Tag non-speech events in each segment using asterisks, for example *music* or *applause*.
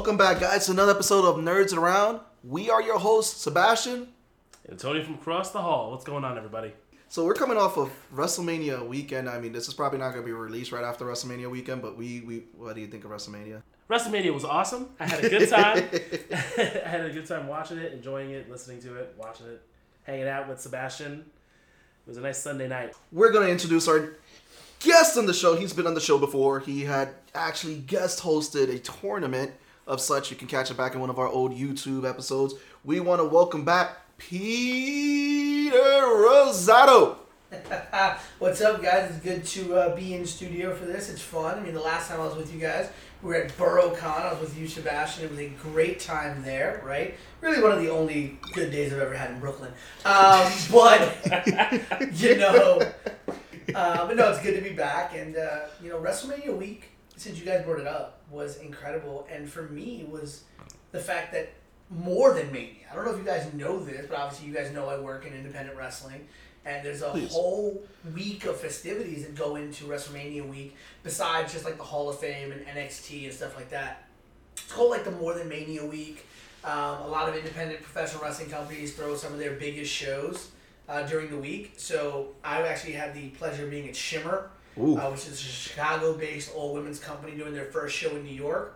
Welcome back, guys, to another episode of Nerds Around. We are your hosts, Sebastian. And Tony from across the hall. What's going on, everybody? So we're coming off of WrestleMania weekend. I mean, this is probably not going to be released right after WrestleMania weekend, but we, we what do you think of WrestleMania? WrestleMania was awesome. I had a good time. *laughs* *laughs* I had a good time watching it, enjoying it, listening to it, watching it, hanging out with Sebastian. It was a nice Sunday night. We're going to introduce our guest on the show. He's been on the show before. He had actually guest hosted a tournament of such. You can catch it back in one of our old YouTube episodes. We want to welcome back Peter Rosato. *laughs* What's up, guys? It's good to uh, be in studio for this. It's fun. I mean, the last time I was with you guys, we were at BoroCon. I was with you, Sebastian. It was a great time there, right? Really, one of the only good days I've ever had in Brooklyn. Um, *laughs* but *laughs* you know, uh, but no, it's good to be back. And uh, you know, WrestleMania week, since you guys brought it up, was incredible. And for me, was the fact that more than Mania. I don't know if you guys know this, but obviously you guys know I work in independent wrestling. And there's a Please. whole week of festivities that go into WrestleMania week, besides just like the Hall of Fame and NXT and stuff like that. It's called like the More Than Mania week. Um, a lot of independent professional wrestling companies throw some of their biggest shows uh, during the week. So I actually had the pleasure of being at Shimmer, Ooh. uh, which is a Chicago-based all-women's company doing their first show in New York.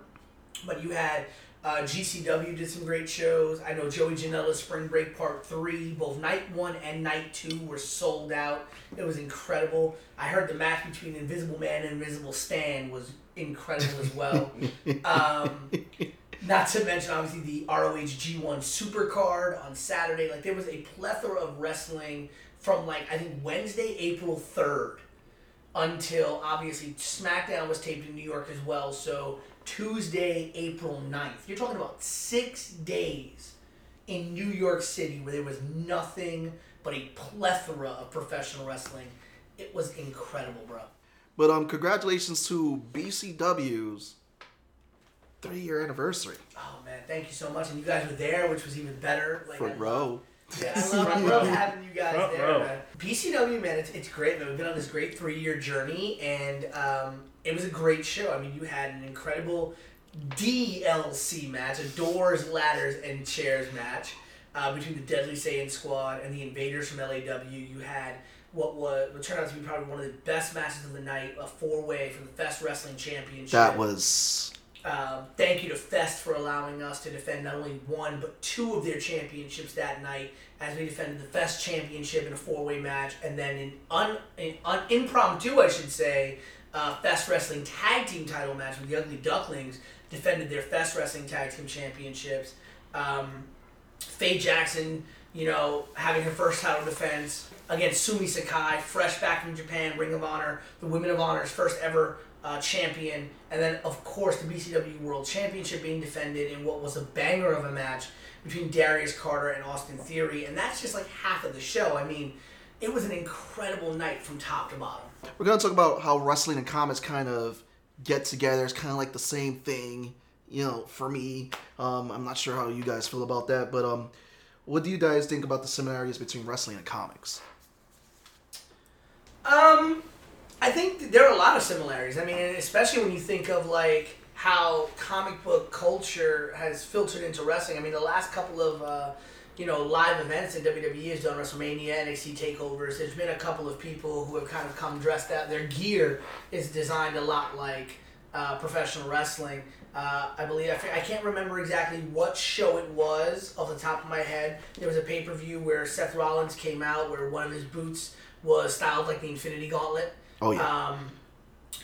But you had uh, GCW did some great shows. I know Joey Janela's Spring Break Part 3, both night 1 and night 2 were sold out. It was incredible. I heard the match between Invisible Man and Invisible Stan was incredible as well. *laughs* um, not to mention, obviously, the ROH G1 Supercard on Saturday. Like, there was a plethora of wrestling from, like, I think Wednesday, April 3rd until obviously SmackDown was taped in New York as well. So Tuesday, April 9th. You're talking about six days in New York City where there was nothing but a plethora of professional wrestling. It was incredible, bro. But um, congratulations to BCW's three-year anniversary. Oh man, thank you so much. And you guys were there, which was even better. Like, I row. Yeah, I love, I love having you guys Front there, row. man. PCW, man, it's, it's great, man. We've been on this great three year journey, and um, it was a great show. I mean, you had an incredible DLC match, a doors, ladders, and chairs match uh, between the Deadly Saiyan Squad and the Invaders from LAW. You had what was what turned out to be probably one of the best matches of the night, a four way for the Fest Wrestling Championship. That was Um, thank you to Fest for allowing us to defend not only one but two of their championships that night, as we defended the Fest championship in a four-way match, and then in un, in un, impromptu, I should say, uh, Fest Wrestling Tag Team title match with the Ugly Ducklings defended their Fest Wrestling Tag Team championships. Um, Faye Jackson, you know, having her first title defense against Sumi Sakai, fresh back from Japan, Ring of Honor, the Women of Honor's first ever uh, champion, and then of course the BCW World Championship being defended in what was a banger of a match between Darius Carter and Austin Theory, and that's just like half of the show. I mean, it was an incredible night from top to bottom. we're gonna talk about how wrestling and comics kind of get together. It's kind of like the same thing, you know. For me, um, I'm not sure how you guys feel about that, but um, what do you guys think about the similarities between wrestling and comics? Um, I think there are a lot of similarities. I mean, especially when you think of like how comic book culture has filtered into wrestling. I mean, the last couple of uh, you know live events that WWE has done, WrestleMania, NXT takeovers. There's been a couple of people who have kind of come dressed out. Their gear is designed a lot like uh, professional wrestling. Uh, I believe I, I can't remember exactly what show it was off the top of my head. There was a pay per view where Seth Rollins came out, where one of his boots was styled like the Infinity Gauntlet. Oh yeah, Um,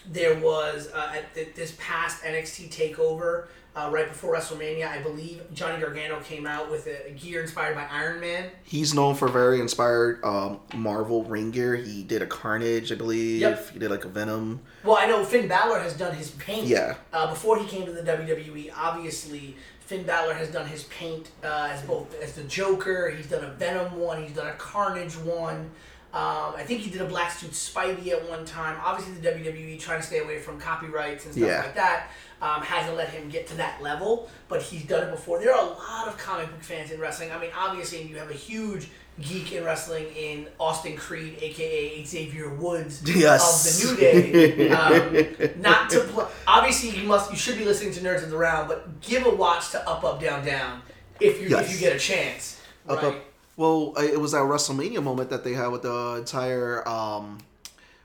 there was uh, at th- this past NXT Takeover uh, right before WrestleMania, I believe Johnny Gargano came out with a, a gear inspired by Iron Man. he's known for very inspired um, Marvel ring gear. He did a Carnage, I believe. Yep. He did like a Venom. Well, I know Finn Balor has done his paint. Yeah. Uh, before he came to the WWE, obviously Finn Balor has done his paint uh, as both as the Joker. He's done a Venom one. He's done a Carnage one. Um, I think he did a Black Suit Spidey at one time. Obviously, the WWE trying to stay away from copyrights and stuff Yeah. like that um, hasn't let him get to that level. But he's done it before. There are a lot of comic book fans in wrestling. I mean, obviously, you have a huge geek in wrestling in Austin Creed, aka Xavier Woods Yes. of the New Day. Um, *laughs* not to pl- obviously you must you should be listening to Nerds of the Round, but give a watch to Up Up Down Down if you if you get a chance. Up, right? up. Well, it was that WrestleMania moment that they had with the entire. um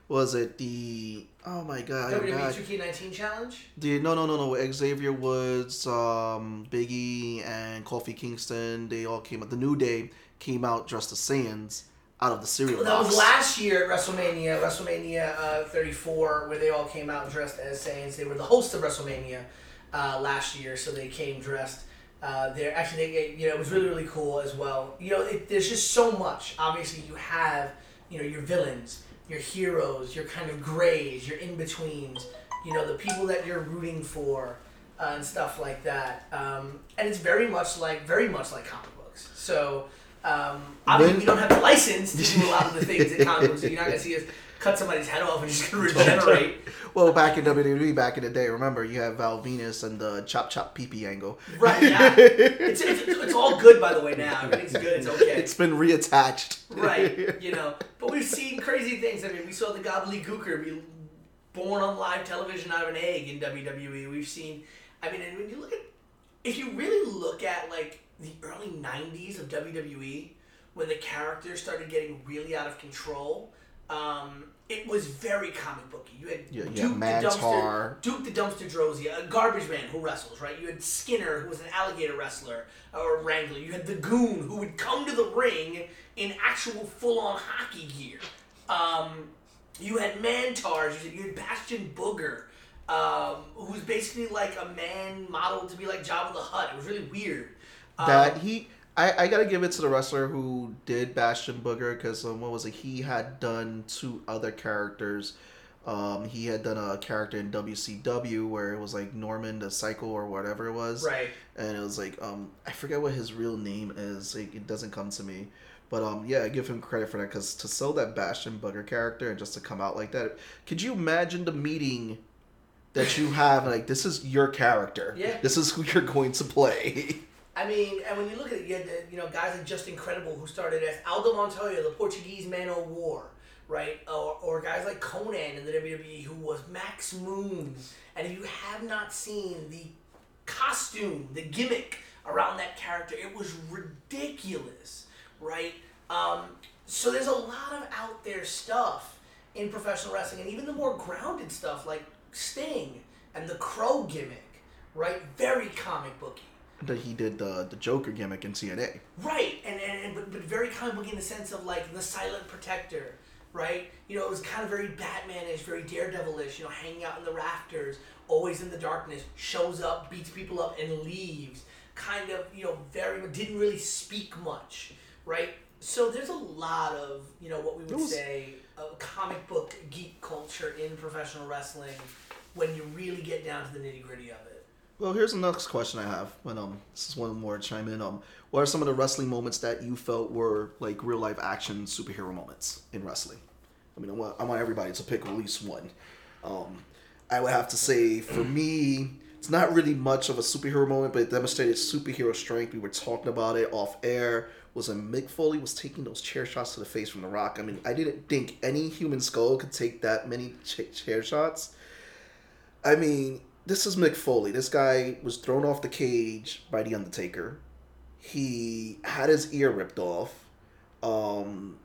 Was it the? Oh my god! WWE forgot. 2K19 challenge. The no no no no Xavier Woods, um, Biggie, and Kofi Kingston. They all came out. The New Day came out dressed as Saiyans out of the cereal That was last year at WrestleMania, WrestleMania uh, 34, where they all came out dressed as Saiyans. They were the hosts of WrestleMania uh, last year, so they came dressed. Uh, there, actually, they, you know, it was really really cool as well. You know, it, there's just so much. Obviously, you have you know your villains, your heroes, your kind of grays, your in betweens. You know, the people that you're rooting for uh, and stuff like that. Um, and it's very much like very much like comic books. So. Um, obviously, When- we don't have the license to do a lot of the things in comic books, so you're not gonna see us cut somebody's head off and just gonna *laughs* regenerate. Well, back in WWE, back in the day, remember you have Val Venis and the chop chop pee pee angle. Right? Yeah. *laughs* It's, it's, it's all good, by the way. Now everything's good. It's okay. It's been reattached. right. *laughs* You know, but we've seen crazy things. I mean, we saw the Gobbledy Gooker be born on live television out of an egg in WWE. We've seen. I mean, and when you look at, if you really look at like the early '90s of WWE, when the characters started getting really out of control. Um, it was very comic booky. You had Yeah, yeah, Duke the dumpster. Duke the Dumpster Droese, a garbage man who wrestles, right? You had Skinner, who was an alligator wrestler or wrangler. You had the Goon, who would come to the ring in actual full-on hockey gear. Um, you had Mantaur. You had, you had Bastion Booger, um, was basically like a man modeled to be like Jabba the Hutt. It was really weird. Um, that he I, I gotta give it to the wrestler who did Bastion Booger because um, what was it? He had done two other characters. Um, he had done a character in WCW where it was like Norman the Cycle or whatever it was. Right. and it was like um, I forget what his real name is. Like, it doesn't come to me. But um yeah I give him credit for that because to sell that Bastion Booger character and just to come out like that could you imagine the meeting that you have? Like this is your character. Yeah. this is who you're going to play *laughs* I mean, and when you look at it, you had you know guys like Justin Credible who started as Aldo Montoya, the Portuguese man o' war, right? Or, or guys like Konnan in the WWE who was Max Moon. And if you have not seen the costume, the gimmick around that character, it was ridiculous, right? Um, so there's a lot of out there stuff in professional wrestling, and even the more grounded stuff like Sting and the Crow gimmick, right? Very comic booky. That he did the the Joker gimmick in TNA. Right, and, and, and but, but very comic book in the sense of like the silent protector, right? You know, it was kind of very Batmanish, very Daredevilish. You know, hanging out in the rafters, always in the darkness, shows up, beats people up, and leaves. Kind of, you know, very didn't really speak much, right? So there's a lot of you know what we would was- say a comic book geek culture in professional wrestling when you really get down to the nitty gritty of it. Well, here's the next question I have. When um, this is one more chime in. Um, what are some of the wrestling moments that you felt were like real life action superhero moments in wrestling? I mean, I want I want everybody to pick at least one. Um, I would have to say for me, it's not really much of a superhero moment, but it demonstrated superhero strength. We were talking about it off air. Was when Mick Foley was taking those chair shots to the face from The Rock. I mean, I didn't think any human skull could take that many ch- chair shots. I mean, this is Mick Foley. This guy was thrown off the cage by The Undertaker. He had his ear ripped off. Um,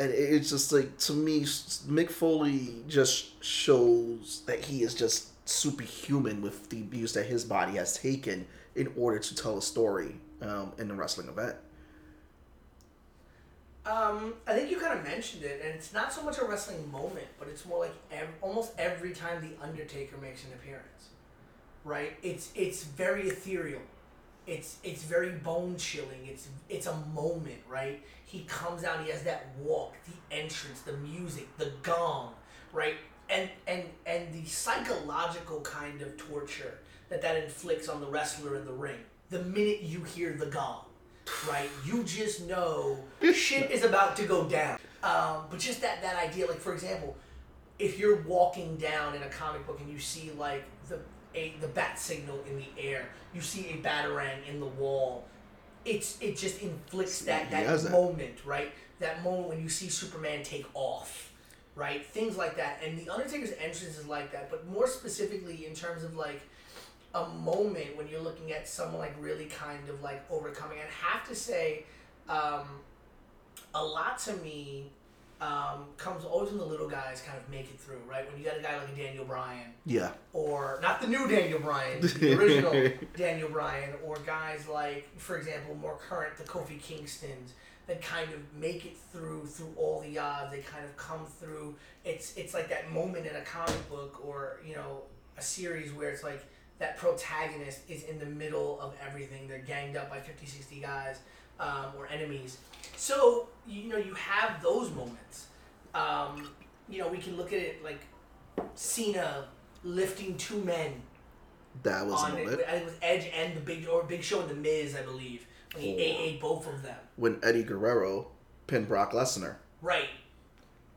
and it's just like, to me, Mick Foley just shows that he is just superhuman with the abuse that his body has taken in order to tell a story um, in a wrestling event. Um, I think you kind of mentioned it, and it's not so much a wrestling moment, but it's more like ev- almost every time the Undertaker makes an appearance, right? It's it's very ethereal, it's it's very bone chilling. It's it's a moment, right? He comes out, he has that walk, the entrance, the music, the gong, right? And and and the psychological kind of torture that that inflicts on the wrestler in the ring. The minute you hear the gong, right? You just know shit is about to go down. Um, but just that that idea, like for example, if you're walking down in a comic book and you see like the a the bat signal in the air, you see a batarang in the wall. it's it just inflicts that He that has that. moment, right? That moment when you see Superman take off, right? Things like that, and the Undertaker's entrance is like that. But more specifically, in terms of like a moment when you're looking at someone like really kind of like overcoming, I have to say, um, a lot to me um, comes always when the little guys kind of make it through, right? When you got a guy like a Daniel Bryan, Yeah. or not the new Daniel Bryan, *laughs* the original Daniel Bryan, or guys like, for example, more current, the Kofi Kingstons that kind of make it through through all the odds. They kind of come through. It's it's like that moment in a comic book or you know a series where it's like that protagonist is in the middle of everything. They're ganged up by 50, 60 guys um, or enemies. So you know you have those moments. Um, you know we can look at it like Cena lifting two men That was a on it. moment. I think it was Edge and the Big or Big Show and the Miz, I believe. When he ate both of them. When Eddie Guerrero pinned Brock Lesnar. Right.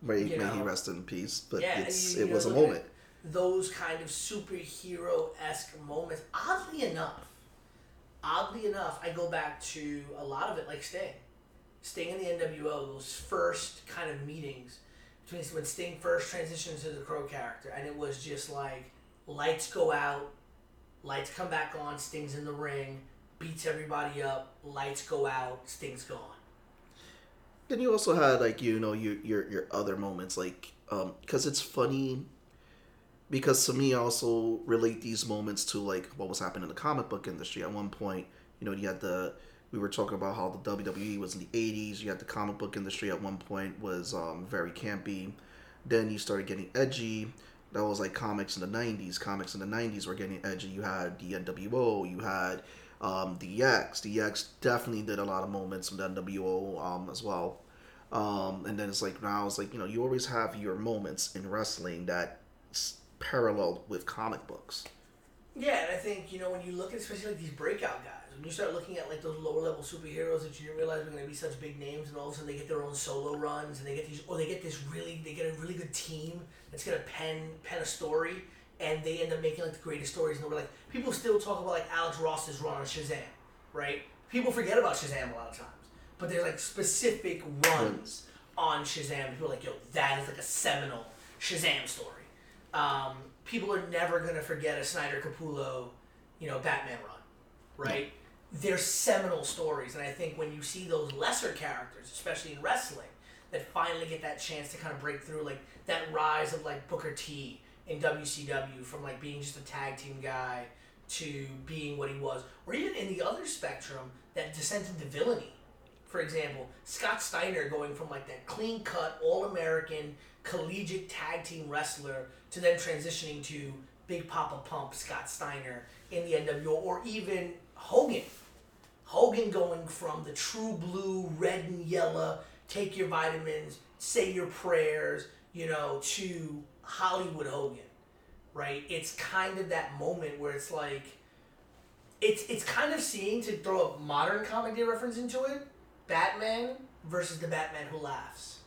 May, You may he rest in peace. But Yeah, it's you- it you was a moment. Those kind of superhero esque moments. Oddly enough, oddly enough, I go back to a lot of it like Sting. Sting in the NWO, those first kind of meetings between when Sting first transitioned to the Crow character, and it was just like lights go out, lights come back on, Sting's in the ring, beats everybody up, lights go out, Sting's gone. Then you also had like you know your your your other moments like um because it's funny because to me I also relate these moments to like what was happening in the comic book industry at one point you know you had the we were talking about how the WWE was in the 80s you had the comic book industry at one point was um very campy. Then you started getting edgy. That was like comics in the 90s comics in the 90s were getting edgy. You had the NWO you had um, DX DX definitely did a lot of moments with the NWO um, as well. Um, and then it's like now it's like you know you always have your moments in wrestling that paralleled with comic books. Yeah, and I think you know when you look at especially like these breakout guys, when you start looking at like those lower level superheroes that you didn't realize were going to be such big names, and all of a sudden they get their own solo runs, and they get these, or they get this really, they get a really good team that's going to pen pen a story, and they end up making like the greatest stories. And we're like, people still talk about like Alex Ross's run on Shazam, right? People forget about Shazam a lot of times, but there's like specific runs on Shazam. People are like, yo, that is like a seminal Shazam story. Um, people are never gonna forget a Snyder Capullo, you know, Batman run, right? They're seminal stories, and I think when you see those lesser characters, especially in wrestling, that finally get that chance to kind of break through, like that rise of like Booker T in WCW from like being just a tag team guy to being what he was, or even in the other spectrum, that descent into villainy. For example, Scott Steiner going from like that clean cut, all American, collegiate tag team wrestler to then transitioning to Big Papa Pump Scott Steiner in the NWO, or even Hogan. Hogan going from the true blue, red and yellow, take your vitamins, say your prayers, you know, to Hollywood Hogan, right? It's kind of that moment where it's like, it's it's kind of seeing to throw a modern comic day reference into it, Batman versus the Batman who laughs,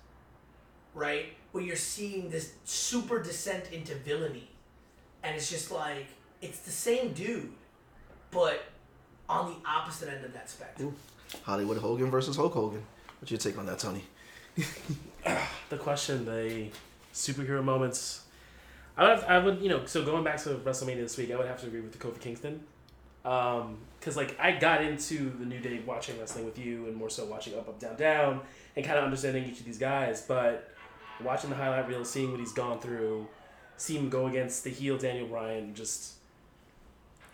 right? Where you're seeing this super descent into villainy, and it's just like it's the same dude, but on the opposite end of that spectrum. Hollywood Hogan versus Hulk Hogan what's your take on that Tony *laughs* the question, the superhero moments. I would, have, I would, you know, so going back to WrestleMania this week, I would have to agree with the Kofi Kingston, um, because like I got into the New Day watching wrestling with you, and more so watching Up Up Down Down, and kind of understanding each of these guys. But watching the highlight reel, seeing what he's gone through, seeing him go against the heel Daniel Bryan, just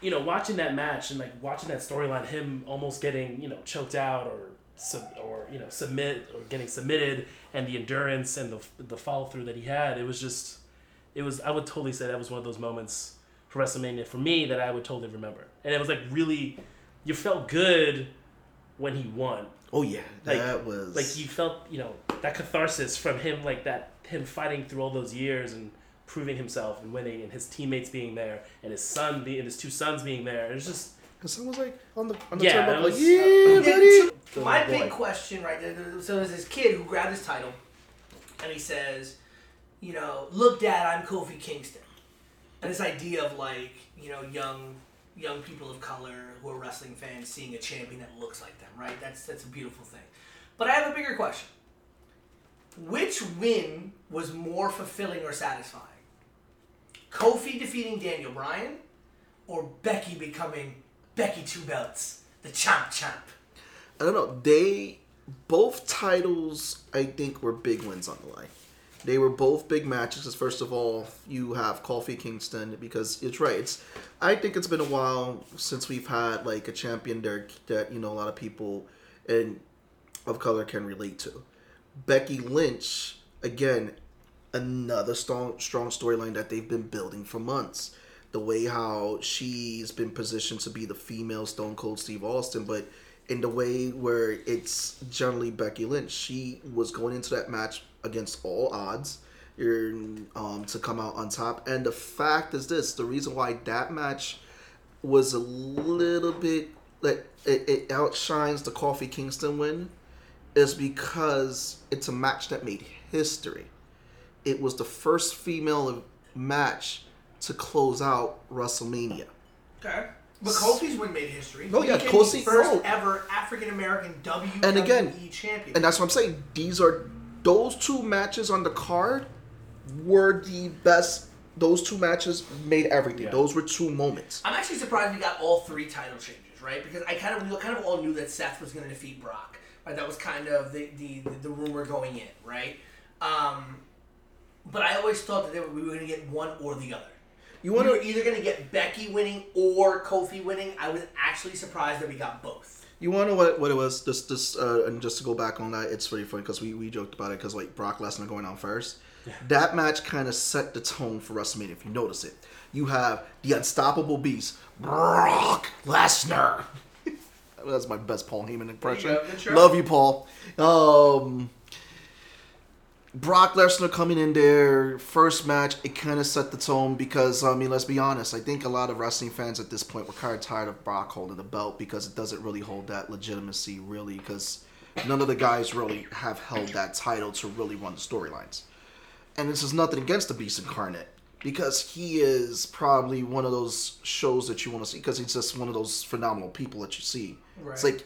you know, watching that match and like watching that storyline, him almost getting you know choked out or sub, or you know submit or getting submitted, and the endurance and the the follow through that he had, it was just, it was I would totally say that was one of those moments for WrestleMania for me that I would totally remember, and it was like really, you felt good when he won, oh yeah. Like- that was like you felt you know that catharsis from him like that him fighting through all those years and proving himself and winning and his teammates being there and his son being and his two sons being there it's just because someone was like on the on the Yeah, turnbuckle like yeah Yeah, buddy so Good my oh boy. big question, right? there- there- So there's this kid who grabbed his title, and he says, you know, look, Dad, I'm Kofi Kingston, and this idea of like, you know, young, young people of color who are wrestling fans seeing a champion that looks like them, right? That's that's a beautiful thing. But I have a bigger question. Which win was more fulfilling or satisfying? Kofi defeating Daniel Bryan or Becky becoming Becky Two Belts, the champ champ? I don't know. They both titles I think were big wins on the line. They were both big matches. 'cause First of all, you have Kofi Kingston because it's right. It's I think it's been a while since we've had like a champion there that you know a lot of people and of color can relate to. Becky Lynch again, another strong strong storyline that they've been building for months. The way how she's been positioned to be the female Stone Cold Steve Austin, but in the way where it's generally Becky Lynch, she was going into that match against all odds um, to come out on top. And the fact is this: the reason why that match was a little bit like it, it outshines the Kofi Kingston win is because it's a match that made history. It was the first female match to close out WrestleMania. Okay. But Kofi's win made history. No, He yeah, became Kofi- first no. ever African American WWE And again- champion. And that's what I'm saying. These are those two matches on the card were the best. Those two matches made everything. Yeah. Those were two moments. I'm actually surprised we got all three title changes, right? Because I kind of we kind of all knew that Seth was going to defeat Brock, right? That was kind of the the, the, the rumor going in, right? Um, but I always thought that they were, we were going to get one or the other. You We want were to either going to get Becky winning or Kofi winning. I was actually surprised that we got both. you want to know what what it was? Just just uh, and just to go back on that, it's pretty funny because we, we joked about it because like Brock Lesnar going on first. That match kind of set the tone for WrestleMania. If you notice it, you have the unstoppable beast, Brock Lesnar. *laughs* That's my best Paul Heyman impression. go, good show. Love you, Paul. Um, Brock Lesnar coming in there, first match, it kind of set the tone because, I mean, let's be honest, I think a lot of wrestling fans at this point were kind of tired of Brock holding the belt because it doesn't really hold that legitimacy, really, because none of the guys really have held that title to really run the storylines. And this is nothing against the Beast Incarnate because he is probably one of those shows that you want to see because he's just one of those phenomenal people that you see. It's like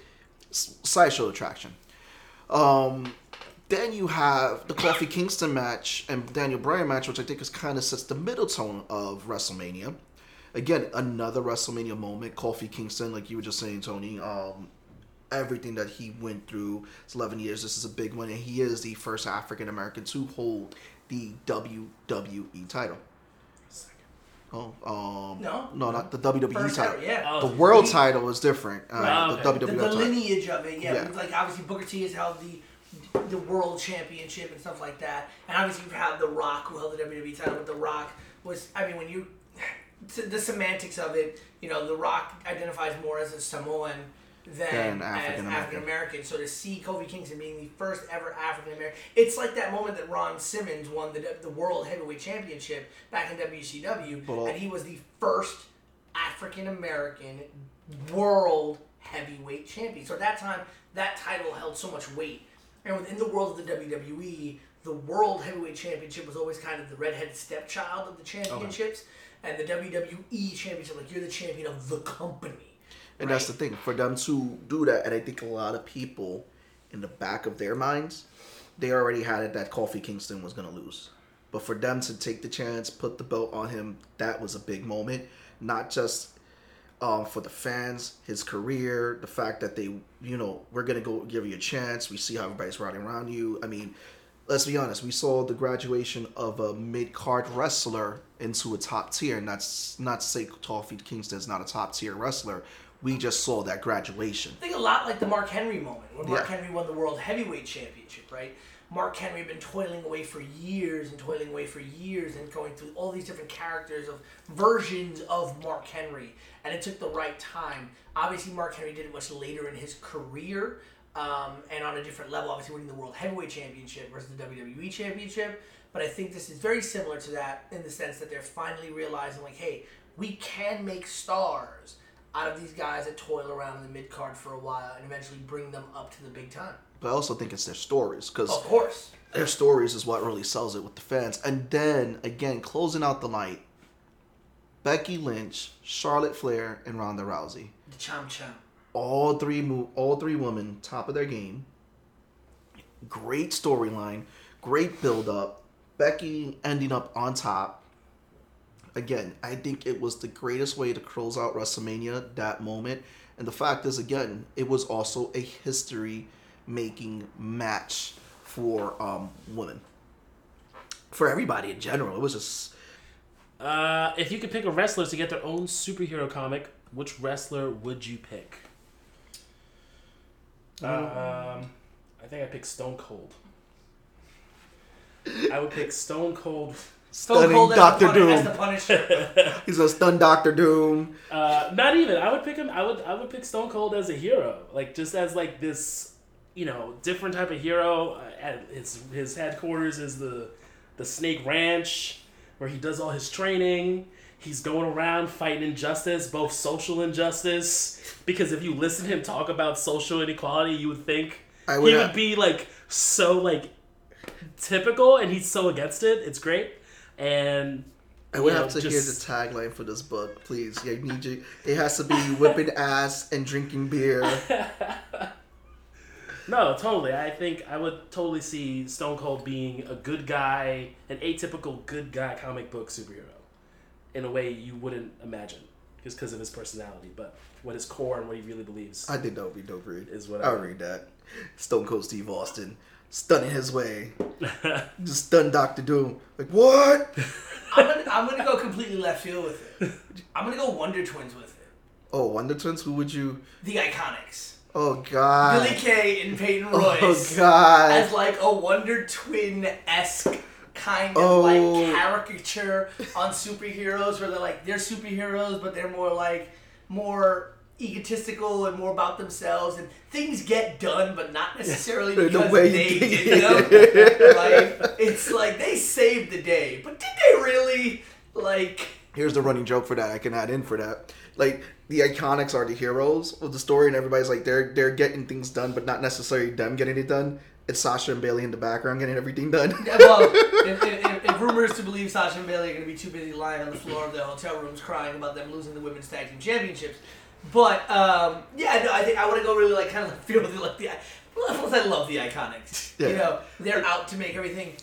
sideshow attraction. Um, then you have the Kofi Kingston match and Daniel Bryan match, which I think is kind of sets the middle tone of WrestleMania. Again, another WrestleMania moment. Kofi Kingston, like you were just saying, Tony, um, everything that he went through. It's 11 years. This is a big one, and he is the first African American to hold the WWE title. Oh, um, No. no, not the WWE First title. ever, yeah. Oh, The world title is different. Uh, Right, the okay. WWE the, the lineage of it, yeah. Yeah. Like obviously Booker T has held the the world championship and stuff like that, and obviously you've had The Rock who held the WWE title, but The Rock was, I mean, when you the semantics of it, you know, The Rock identifies more as a Samoan than. African American. So to see Kofi Kingston being the first ever African American, it's like that moment that Ron Simmons won the the World Heavyweight Championship back in WCW, But- and he was the first African American world heavyweight champion. So at that time, that title held so much weight. And within the world of the WWE, the world heavyweight championship was always kind of the redheaded stepchild of the championships. And the WWE championship, like you're the champion of the company. And that's the thing for them to do that, and I think a lot of people, in the back of their minds, they already had it that Kofi Kingston was gonna lose. But for them to take the chance, put the belt on him, that was a big moment. Not just um, for the fans, his career, the fact that they, you know, we're gonna go give you a chance. We see how everybody's riding around you. I mean, let's be honest. We saw the graduation of a mid card wrestler into a top tier, and that's not to say Kofi Kingston is not a top tier wrestler. We just saw that graduation. I think a lot like the Mark Henry moment when Mark Yeah. Henry won the World Heavyweight Championship, right? Mark Henry had been toiling away for years and toiling away for years and going through all these different characters of versions of Mark Henry, and it took the right time. Obviously, Mark Henry did it much later in his career um, and on a different level, obviously winning the World Heavyweight Championship versus the WWE Championship. But I think this is very similar to that in the sense that they're finally realizing, like, hey, we can make stars out of these guys that toil around in the mid card for a while and eventually bring them up to the big time. But I also think it's their stories because Of course. their stories is what really sells it with the fans. And then again, closing out the night, Becky Lynch, Charlotte Flair, and Ronda Rousey. The chom chom. All three mo- all three women top of their game. Great storyline, great build up. Becky ending up on top. Again, I think it was the greatest way to close out WrestleMania that moment. And the fact is, again, it was also a history making match for um, women. For everybody in general. It was just Uh, if you could pick a wrestler to get their own superhero comic, which wrestler would you pick? Um, I think I picked Stone Cold. I would pick Stone Cold. Stone Stunning Cold as Dr. the, pun- as Doom. the Punisher. *laughs* He's a stun Doctor Doom. Uh, not even. I would pick him. I would. I would pick Stone Cold as a hero, like just as like this, you know, different type of hero. Uh, at his his headquarters is the the Snake Ranch, where he does all his training. He's going around fighting injustice, both social injustice. Because if you listen to him talk about social inequality, you would think I would he would be like so like typical, and he's so against it. It's great, and I would you have know, to just- hear the tagline for this book, please. I need you. It has to be whipping *laughs* ass and drinking beer. *laughs* No, totally. I think I would totally see Stone Cold being a good guy, an atypical good guy comic book superhero, in a way you wouldn't imagine, just because of his personality. But what his core and what he really believes I think that would be dope read. is what I I would read that. Stone Cold Steve Austin. Stunning his way. *laughs* Just stun Doctor Doom. Like, what? *laughs* I'm gonna, I'm gonna go completely left field with it. I'm gonna go Wonder Twins with it. Oh, Wonder Twins? Who would you. The Iconics. Oh, God. Billy Kay and Peyton oh, Royce. Oh, God. as like a Wonder Twin esque kind of Oh. like caricature on superheroes, where they're like they're superheroes, but they're more like more egotistical and more about themselves, and things get done, but not necessarily The because way they you did *laughs* them. like it's like they saved the day, but did they really? Like Here's the running joke for that. I can add in for that. Like the iconics are the heroes of the story, and everybody's like they're they're getting things done, but not necessarily them getting it done. It's Sasha and Bayley in the background getting everything done. well, *laughs* if, if, if rumors to believe Sasha and Bayley are going to be too busy lying on the floor of their hotel rooms crying about them losing the women's tag team championships, but um, yeah, no, I think I want to go really like kind of feel like the. Well, plus I love the iconics. You know, they're out to make everything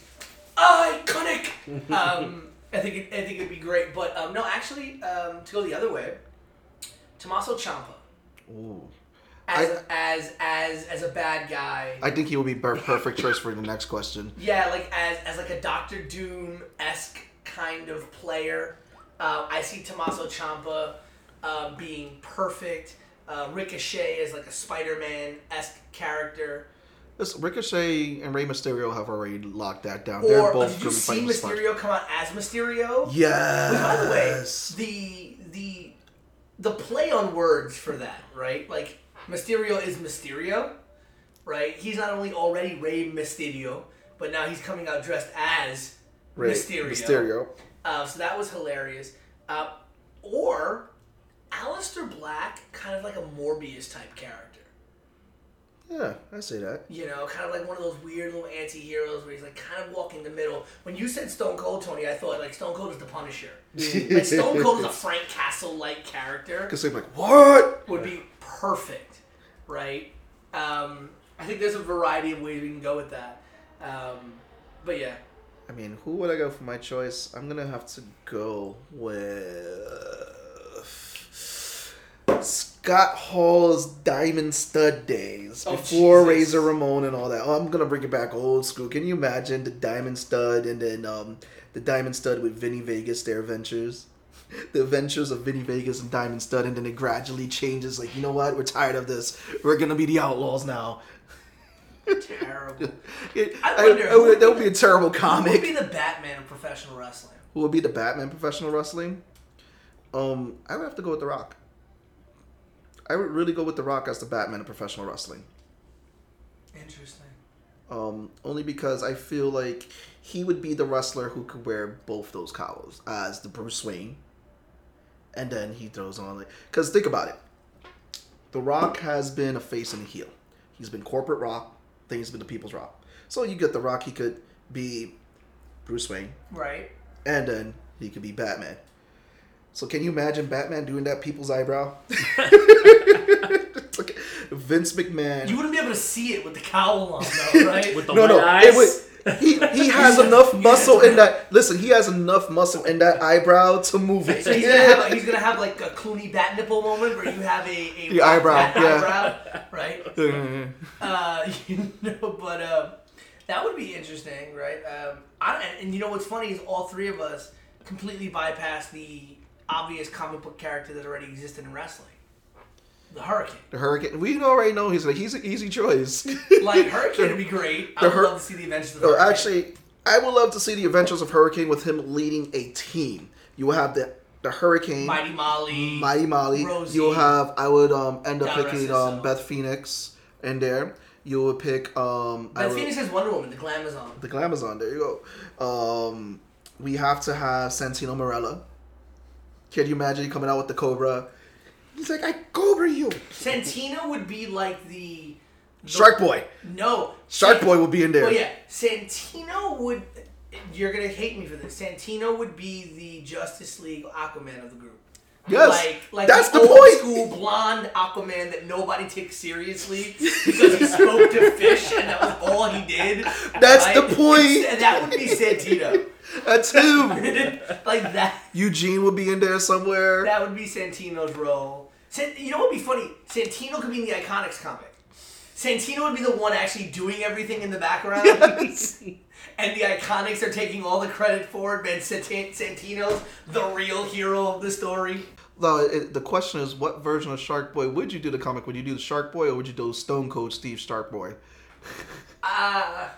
iconic. *laughs* um, I think it, I think it'd be great, but um, no, actually, um, to go the other way, Tommaso Ciampa Ooh. as I- as as as a bad guy. I think he will be per- perfect choice for the next question. *laughs* Yeah, like as as like a Doctor Doom esque kind of player. Uh, I see Tommaso Ciampa uh, being perfect. Uh, Ricochet is like a Spider Man esque character. This Ricochet and Rey Mysterio have already locked that down. They're Or uh, both did you see. Mysterio come out as Mysterio? Yes. Which, by the way, the the the play on words for that, right? Like Mysterio is Mysterio, right? He's not only already Rey Mysterio, but now he's coming out dressed as Rey Mysterio. Mysterio. Uh, so that was hilarious. Uh, or Aleister Black, kind of like a Morbius type character. Yeah, I say that. You know, kind of like one of those weird little anti-heroes where he's like kind of walking the middle. When you said Stone Cold, Tony, I thought like Stone Cold is the Punisher. *laughs* like Stone Cold is a Frank Castle-like character. Because they're like, what? Would be perfect, right? Um, I think there's a variety of ways we can go with that. Um, but yeah, I mean, who would I go for my choice? I'm gonna have to go with Scott Hall's Diamond Stud days Oh, before Jesus. Razor Ramon and all that. Oh, I'm gonna bring it back old school. Can you imagine the Diamond Stud and then um, the Diamond Stud with Vinny Vegas, their adventures? The adventures of Vinny Vegas and Diamond Stud, and then it gradually changes. Like, you know what? We're tired of this. We're gonna be the outlaws now. terrible. *laughs* It- I I- wonder I would that would be a terrible comic. Who would be the Batman of professional wrestling? Who would be the Batman professional wrestling? Um, I would have to go with The Rock. I would really go with The Rock as the Batman of professional wrestling. Interesting. Um, only because I feel like he would be the wrestler who could wear both those collars as the Bruce Wayne, and then he throws on like. Because think about it, The Rock has been a face and a heel. He's been corporate Rock, then he's been the People's Rock. So you get The Rock, he could be Bruce Wayne, Right. and then he could be Batman. So can you imagine Batman doing that people's eyebrow? *laughs* *laughs* Okay, Vince McMahon. You wouldn't be able to see it with the cowl on, though, *laughs* right? With the no, white no. eyes. It would, he he has enough muscle in that. Listen, he has enough muscle in that eyebrow to move it. So he's gonna have he's gonna have like a Clooney bat nipple moment where you have a, a The eyebrow, bat yeah. eyebrow, right? Uh, you know, but um, that would be interesting, right? Um, I, and, and you know what's funny is all three of us completely bypass the obvious comic book character that already existed in wrestling, the Hurricane. the Hurricane. We already know he's like he's an easy choice. *laughs* Like Hurricane would be *laughs* great. I would Hur- love to see the Adventures of the Or Hurricane. actually, I would love to see the Adventures of Hurricane with him leading a team. You will have the the Hurricane, Mighty Molly, Mighty Molly. Rosie. You'll have. I would um end up God rest picking um soul. Beth Phoenix in there. You would pick um. I Beth would- Phoenix has Wonder Woman, the Glamazon. the Glamazon. There you go. Um, we have to have Santino Marella. Can you imagine coming out with the Cobra? He's like, I Cobra you, Santino would be like the, the Shark Boy. No, Shark San- Boy would be in there. Well, yeah, Santino would. You're gonna hate me for this. Santino would be the Justice League Aquaman of the group. Yes, like, like that's the, the old point. school blonde Aquaman that nobody takes seriously because he spoke to fish and that was all he did. That's the point. And that would be Santino. That's him. *laughs* like that. Eugene would be in there somewhere. That would be Santino's role. San- you know what would be funny? Santino could be in the Iconics comic. Santino would be the one actually doing everything in the background. Yes. *laughs* And the Iconics are taking all the credit for it, but Sant- Santino's the real hero of the story. No, it, the question is, what version of Shark Boy would you do the comic? Would you do the Shark Boy or would you do Stone Cold Steve Shark Boy? Ah,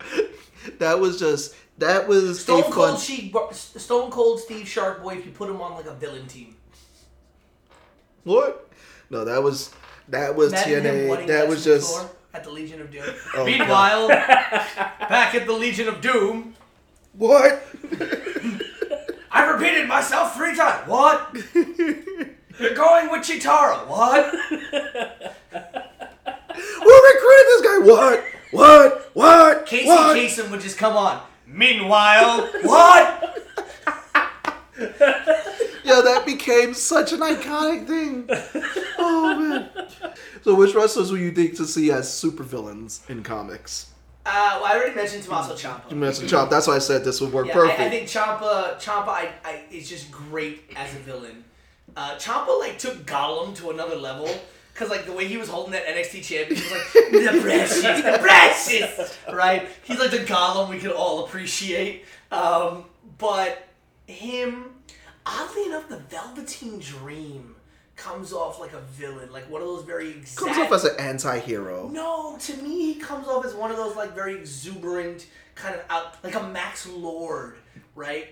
*laughs* That was just that was Stone fun. Cold Steve, Stone Cold Steve Shark Boy. If you put him on like a villain team, What? No, that was that was Imagine TNA. That was just at the Legion of Doom. *laughs* Oh, Meanwhile, *laughs* back at the Legion of Doom, what? *laughs* I repeated myself three times. What? You're going with Chitara. What? Who recruited this guy? What? What? What? Casey what? Kasem would just come on. Meanwhile, *laughs* what? *laughs* Yeah, that became such an iconic thing. Oh man. So, which wrestlers would you think to see as supervillains in comics? Uh, well, I already mentioned Tommaso You Ciampa. mentioned Chop. That's why I said this would work Yeah, perfect. I, I think Ciampa, Ciampa, I, I, is just great as a villain. Uh, Ciampa like took Gollum to another level because like the way he was holding that NXT championship, he was like the precious, the precious, right? He's like the Gollum we could all appreciate. Um, but him, oddly enough, the Velveteen Dream comes off like a villain, like one of those very exact. Comes off as an anti-hero. No, to me, he comes off as one of those like very exuberant kind of out, like a Max Lord, right?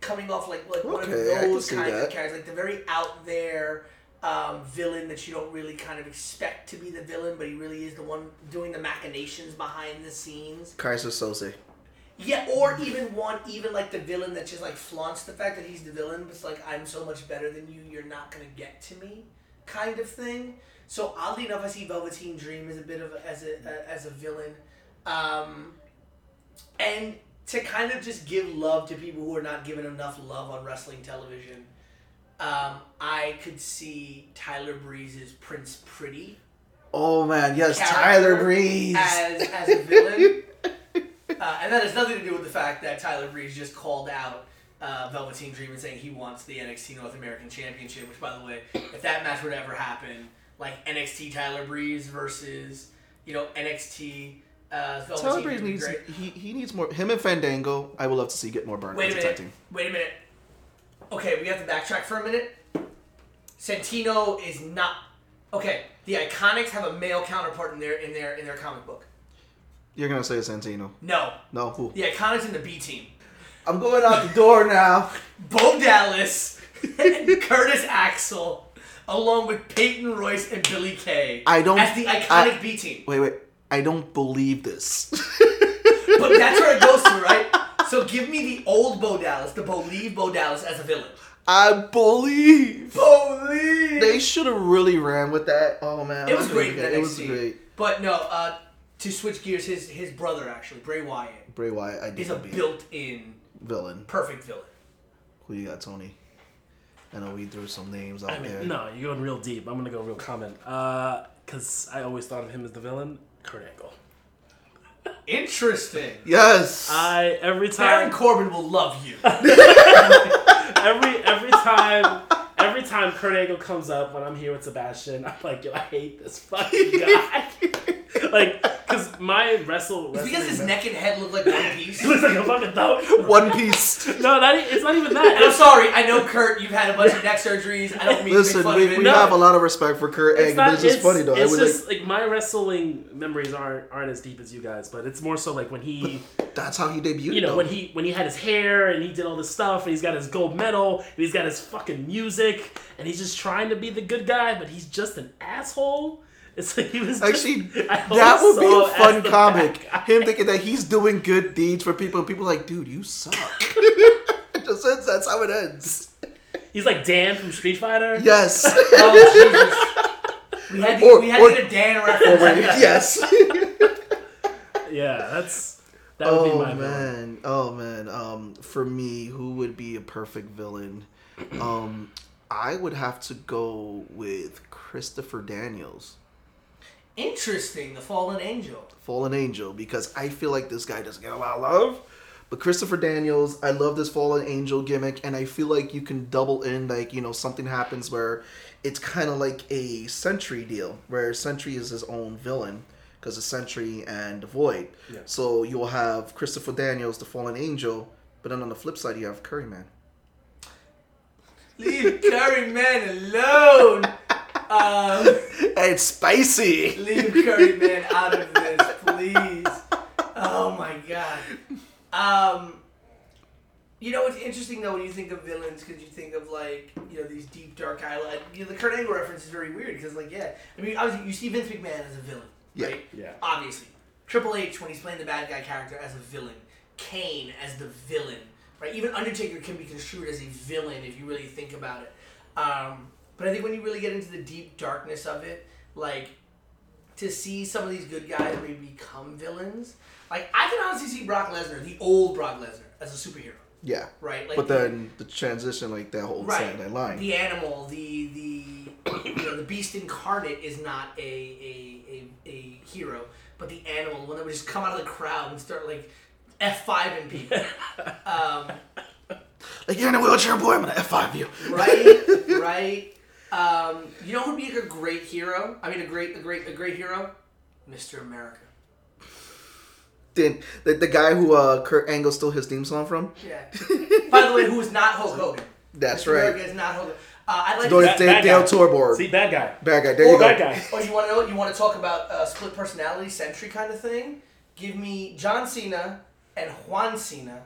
Coming off like like one of Okay, those that. of characters, like the very out there um, villain that you don't really kind of expect to be the villain, but he really is the one doing the machinations behind the scenes. Keyser Söze. Yeah, or even one, even like the villain that just like flaunts the fact that he's the villain, but it's like I'm so much better than you, you're not gonna get to me, kind of thing. So oddly enough, I see Velveteen Dream as a bit of a, as a, a as a villain, um, and to kind of just give love to people who are not given enough love on wrestling television. Um, I could see Tyler Breeze's Prince Pretty Oh man, yes, Tyler Breeze. as as a villain. *laughs* uh, and that has nothing to do with the fact that Tyler Breeze just called out uh, Velveteen Dream and saying he wants the NXT North American Championship. Which, by the way, if that match were to ever happen, like NXT Tyler Breeze versus you know NXT uh, Velveteen Tyler Breeze needs he, he needs more him and Fandango. I would love to see get more burn Wait a a minute. Wait a minute. Okay, we have to backtrack for a minute. Santino is not okay. The Iconics have a male counterpart in their in their in their comic book. You're gonna say Santino. No, No, who? the Iconics in the B team. I'm going out the door now. Bo Dallas and Curtis Axel, along with Peyton Royce and Billy Kay, I don't- as the iconic I- B team. Wait, wait. I don't believe this. But that's where it goes to, right? So give me the old Bo Dallas, the believe Bo Dallas as a villain. I believe. Believe. They should have really ran with that. Oh man, It was great in gonna- It was NXT. great. But no, uh, to switch gears, his his brother actually, Bray Wyatt, Bray Wyatt, I did is a built-in villain. perfect villain. Who you got, Tony? I know we threw some names out I mean, there. no, you're going real deep. I'm gonna go real common. Uh, cause I always thought of him as the villain, Kurt Angle. Interesting. Yes. I every Baron time, Corbin will love you. *laughs* every every time, every time Kurt Angle comes up when I'm here with Sebastian, I'm like, yo, I hate this fucking guy. *laughs* like, cause my wrestle, It's because his mem- neck and head look like one *laughs* piece. He looks like a fucking thumb. One Piece. No, that e- it's not even that. I'm It's- sorry, I know Kurt, you've had a bunch of neck surgeries. I don't mean to Listen, make fun we, of it. we No. have a lot of respect for Kurt It's Angle, not, but it's just it's, funny though. I It's was just like, my wrestling memories aren't aren't as deep as you guys, but it's more so like when he, that's how he debuted. you know, though. when he when he had his hair and he did all this stuff and he's got his gold medal and he's got his fucking music and he's just trying to be the good guy, but he's just an asshole. *laughs* It's like he was Actually, *laughs* that would be a fun comic. Him thinking that he's doing good deeds for people, and people are like, dude, you suck. *laughs* it just ends. That's how it ends. He's like Dan from Street Fighter. Yes. Oh. We had to, Or- we had or- to get a Dan reference. yes. Yeah, that's that would be oh my villain. man. Oh man. Um, for me, who would be a perfect villain? Um, I would have to go with Christopher Daniels. Interesting, the fallen angel. Fallen Angel because I feel like this guy doesn't get a lot of love. But Christopher Daniels, I love this Fallen Angel gimmick, and I feel like you can double in, like, you know, something happens where it's kind of like a Sentry deal, where Sentry is his own villain, because of Sentry and the Void. Yeah. So you'll have Christopher Daniels, the Fallen Angel, but then on the flip side, you have Curry Man. Leave Curry Man alone. *laughs* Um, *laughs* It's spicy! leave Curry Man out of this, please. Oh my god. Um, you know what's interesting though when you think of villains because you think of like you know these deep dark eyelid. You know, the Kurt Angle reference is very weird because like yeah, I mean obviously you see Vince McMahon as a villain, Yeah. right? Yeah. Obviously, Triple H when he's playing the bad guy character as a villain, Kane as the villain, right? Even Undertaker can be construed as a villain if you really think about it. Um, but I think when you really get into the deep darkness of it, like to see some of these good guys maybe become villains, like I can honestly see Brock Lesnar, the old Brock Lesnar, as a superhero, Yeah. right? Like But then the transition, like that whole right, Saturday line. the animal, the the you know the beast incarnate is not a a, a, a hero, but the animal, one that would just come out of the crowd and start like F five in people, *laughs* um, like, you're in a wheelchair, boy, I'm gonna F5 you. right, right. Um, you know who'd be like a great hero? I mean, a great, a great, a great hero, Mr. America. Then the, the guy who uh, Kurt Angle stole his theme song from? Yeah. By the way, who is not Hulk Hogan? That's Mr. right. America is not Hulk. Hogan. Uh, I'd like Doing to. Bad- Dale, Dale guy. Torborg. See, bad guy. Bad guy. There you Or go. Bad guy. Oh, you want to know? You want to talk about uh, split personality, century kind of thing? Give me John Cena and Juan Cena,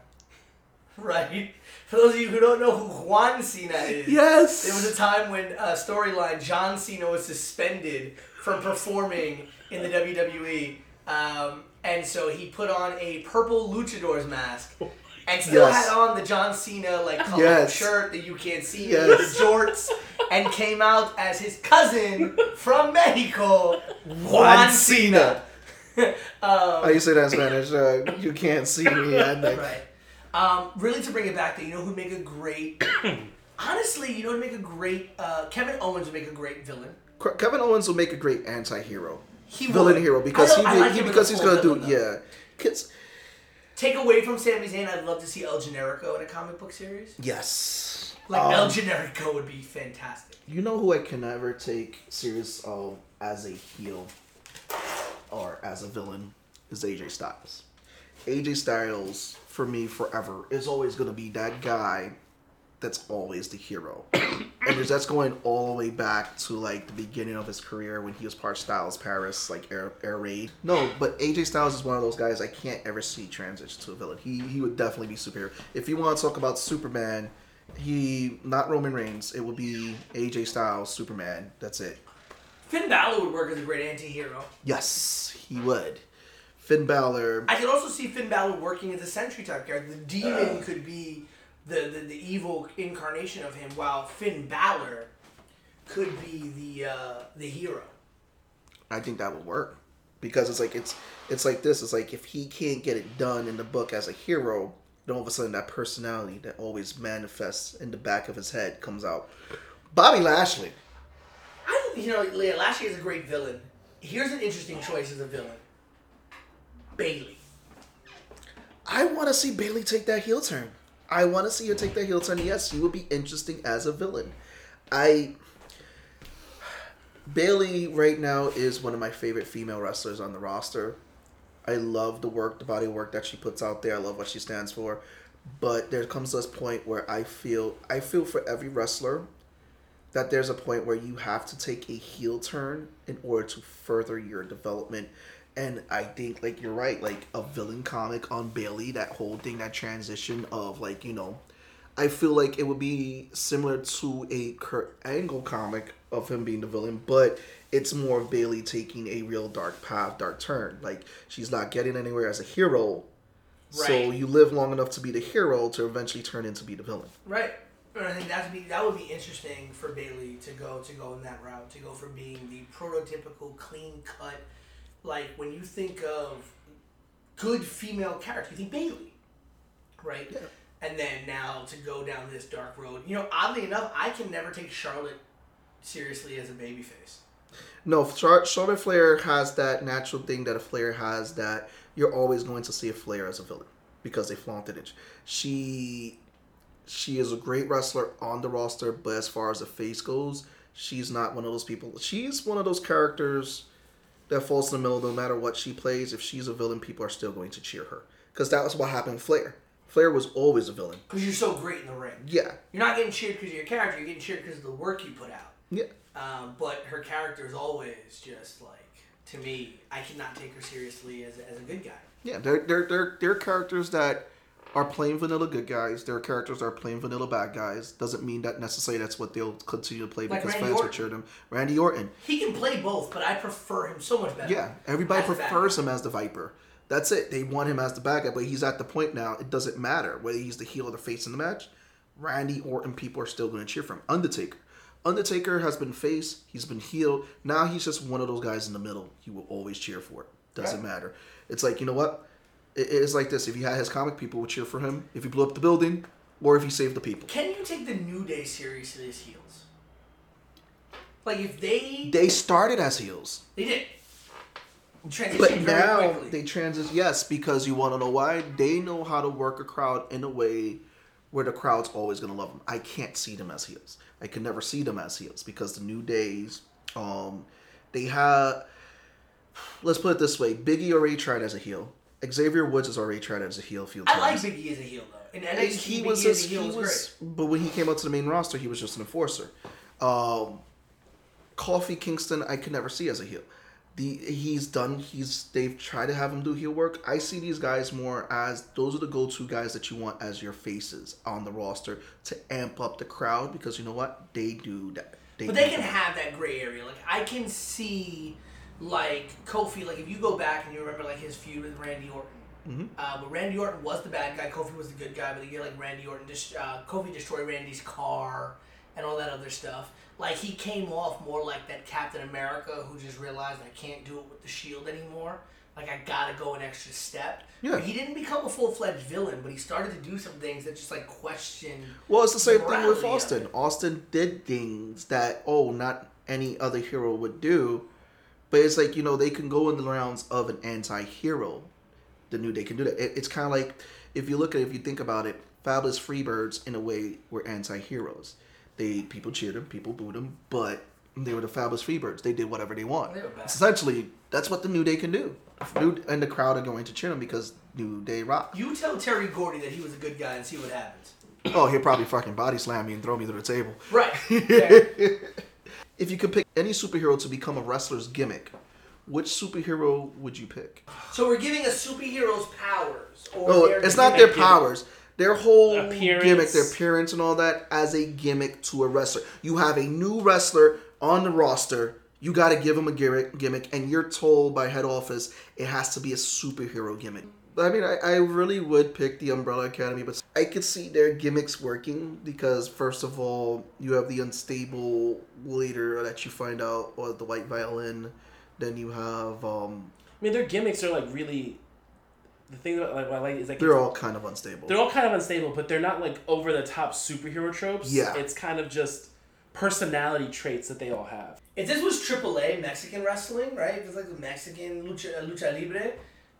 *laughs* right? For those of you who don't know who Juan Cena is, Yes. there was a time when uh, storyline John Cena was suspended from performing in the WWE, um, and so he put on a purple luchador's mask. And still Yes. had on the John Cena like Yes. shirt that you can't see, Yes. the jorts, and came out as his cousin from Mexico, Juan Cena. *laughs* um, used to say that in Spanish? Uh, you can't see me. And like, *laughs* right. Um, really, to bring it back, though, you know who'd make a great. *coughs* honestly, you know who'd make a great. Uh, Kevin Owens would make a great villain. Kevin Owens will make a great anti-hero, He villain would. hero because he, don't- I did- like he because he's gonna do though. yeah. Kids, Take away from Sami Zayn, I'd love to see El Generico in a comic book series. yes. Like Um, El Generico would be fantastic. You know who I can never take serious of as a heel or as a villain is AJ Styles. AJ Styles for me forever is always gonna be that guy that's always the hero. *coughs* and that's going all the way back to like the beginning of his career when he was part Styles Paris, like Air, Air Raid. No, but AJ Styles is one of those guys I can't ever see transition to a villain. He he would definitely be superior. If you want to talk about Superman, he not Roman Reigns. It would be AJ Styles, Superman. That's it. Finn Balor would work as a great anti-hero. Yes, he would. Finn Balor. I could also see Finn Balor working as a Sentry type character. The demon could be the, the, the evil incarnation of him, while Finn Balor could be the uh, the hero. I think that would work because it's like it's it's like this. It's like if he can't get it done in the book as a hero, then all of a sudden that personality that always manifests in the back of his head comes out. Bobby Lashley. I you know Lashley is a great villain. Here's an interesting choice as a villain. Bayley. I want to see Bayley take that heel turn. I want to see her take that heel turn. Yes, she would be interesting as a villain. I Bayley right now is one of my favorite female wrestlers on the roster. I love the work, the body work that she puts out there. I love what she stands for. But there comes this point where I feel I feel for every wrestler that there's a point where you have to take a heel turn in order to further your development. And I think like you're right, like a villain comic on Bayley, that whole thing, that transition of like, you know, I feel like it would be similar to a Kurt Angle comic of him being the villain, but it's more of Bayley taking a real dark path, dark turn. Like she's not getting anywhere as a hero. So you live long enough to be the hero to eventually turn into be the villain. Right. But I think that would be that would be interesting for Bayley to go to go in that route to go from being the prototypical clean cut, like when you think of good female character, you think Bayley, right? Yeah. And then now to go down this dark road, you know, oddly enough, I can never take Charlotte seriously as a babyface. No, Char- Charlotte Flair has that natural thing that a Flair has that you're always going to see a Flair as a villain because they flaunted it. She she is a great wrestler on the roster, but as far as the face goes, she's not one of those people. She's one of those characters that falls in the middle no matter what she plays. If she's a villain, people are still going to cheer her because that was what happened with Flair. Flair was always a villain. Because you're so great in the ring. Yeah, You're not getting cheered because of your character, you're getting cheered because of the work you put out. yeah. Um, but her character is always just like to me. I cannot take her seriously as, as a good guy. Yeah, they're they're they're they're characters that are plain vanilla good guys. They're characters are plain vanilla bad guys. Doesn't mean that necessarily that's what they'll continue to play Like because Randy fans will cheer them. Randy Orton. He can play both, but I prefer him so much better. Yeah, everybody as a bad prefers him as the Viper. That's it. They want him as the bad guy, but he's at the point now. It doesn't matter whether he's the heel or the face in the match. Randy Orton people are still going to cheer for him. Undertaker. Undertaker has been face. He's been heel. Now he's just one of those guys in the middle. You will always cheer for it. Doesn't Right. matter. It's like you know what? It- it's like this. If he had his comic, people would cheer for him. If he blew up the building, or if he saved the people. Can you take the New Day seriously as heels? Like if they They started as heels. they did But now quickly. they transition, yes, because you want to know why? They know how to work a crowd in a way where the crowd's always going to love them. I can't see them as heels. I can never see them as heels because the New Days, um, they have. Let's put it this way: Biggie already tried as a heel. Xavier Woods has already tried as a heel a few I like times. Biggie as a heel though. In NXT, he was as a heel he was, was, great. but when he came out to the main roster, he was just an enforcer. Um, Kofi Kingston, I could never see as a heel. The he's done. He's they've tried to have him do heel work. I see these guys more as those are the go-to guys that you want as your faces on the roster to amp up the crowd because you know what they do that. But they can that. have that gray area. Like I can see, like Kofi. Like if you go back and you remember like his feud with Randy Orton. Mhm. Uh, but Randy Orton was the bad guy. Kofi was the good guy. But you get like Randy Orton. Just uh, Kofi destroyed Randy's car and all that other stuff. Like he came off more like that Captain America who just realized I can't do it with the shield anymore. Like I gotta go an extra step. Yeah. He didn't become a full fledged villain, but he started to do some things that just like question. Well, it's the same thing with Austin. Austin did things that oh, not any other hero would do, but it's like you know they can go in the rounds of an anti-hero. The New Day can do that. It, it's kind of like if you look at it, if you think about it, Fabulous Freebirds in a way were anti-heroes. They people cheered them, people booed them, but they were the Fabulous Freebirds. They did whatever they want. They. Essentially, that's what the New Day can do. New, and the crowd are going to cheer them because New Day rock. You tell Terry Gordy that he was a good guy and see what happens. Oh, he'll probably fucking body slam me and throw me through the table. Right. *laughs* Yeah. if you could pick any superhero to become a wrestler's gimmick, which superhero would you pick? so we're giving a superhero's powers. Or No, it's not their powers. Their whole Appearance. gimmick, their appearance and all that as a gimmick to a wrestler. You have a new wrestler on the roster. You got to give him a gimmick, gimmick, and you're told by head office it has to be a superhero gimmick. I mean, I, I really would pick the Umbrella Academy, but I could see their gimmicks working because, first of all, you have the unstable leader that you find out was the white violin. Then you have um, I mean, their gimmicks are like really the thing that like, what I like is like They're all kind of unstable. they're all kind of unstable, but they're not like over the top superhero tropes. Yeah. it's kind of just personality traits that they all have. If this was AAA Mexican wrestling, right? If it's like the Mexican lucha, lucha libre,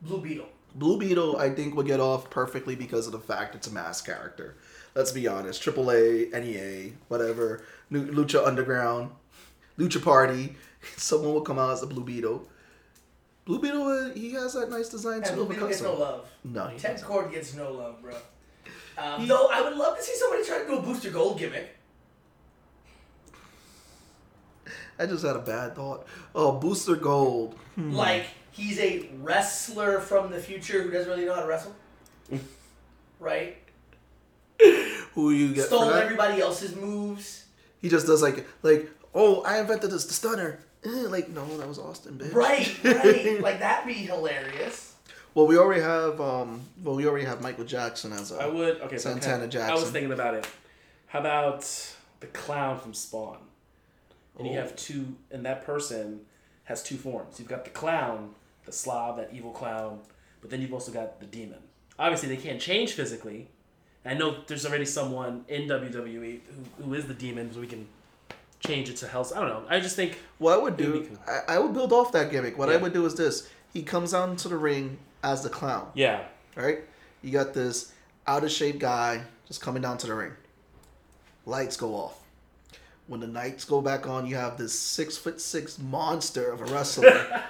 Blue Beetle. Blue Beetle, I think, would get off perfectly because of the fact it's a mass character. Let's be honest. AAA, NEA, whatever, Lucha Underground, Lucha Party, *laughs* someone will come out as a Blue Beetle. Blue Beetle, uh, he has that nice design too. Blue Beetle gets no love. No, he Ted. Kord gets no love, bro. Um, though I would love to see somebody try to do a Booster Gold gimmick. *laughs* I just had a bad thought. Oh, Booster Gold. Hmm. Like he's a wrestler from the future who doesn't really know how to wrestle. *laughs* right? Who you get Stole everybody else's moves. He just does like like oh I invented this the stunner. Eh, like no, that was Austin, bitch. Right, right. *laughs* like that'd be hilarious. well, we already have um. Well, we already have Michael Jackson as a. I would okay. Santana okay, Jackson. I was thinking about it. How about the clown from Spawn? And you Oh. have two, and that person has two forms. You've got the clown, the Slav, that evil clown, but then you've also got the demon. Obviously, they can't change physically. I know there's already someone in WWE who, who is the demon, so we can change it to Hell's. I don't know. I just think What I would do, cool. I, I would build off that gimmick. What I would do is this: he comes out into the ring as the clown, yeah, right? You got this out of shape guy just coming down to the ring. Lights go off. When the lights go back on, you have this six foot six monster of a wrestler *laughs*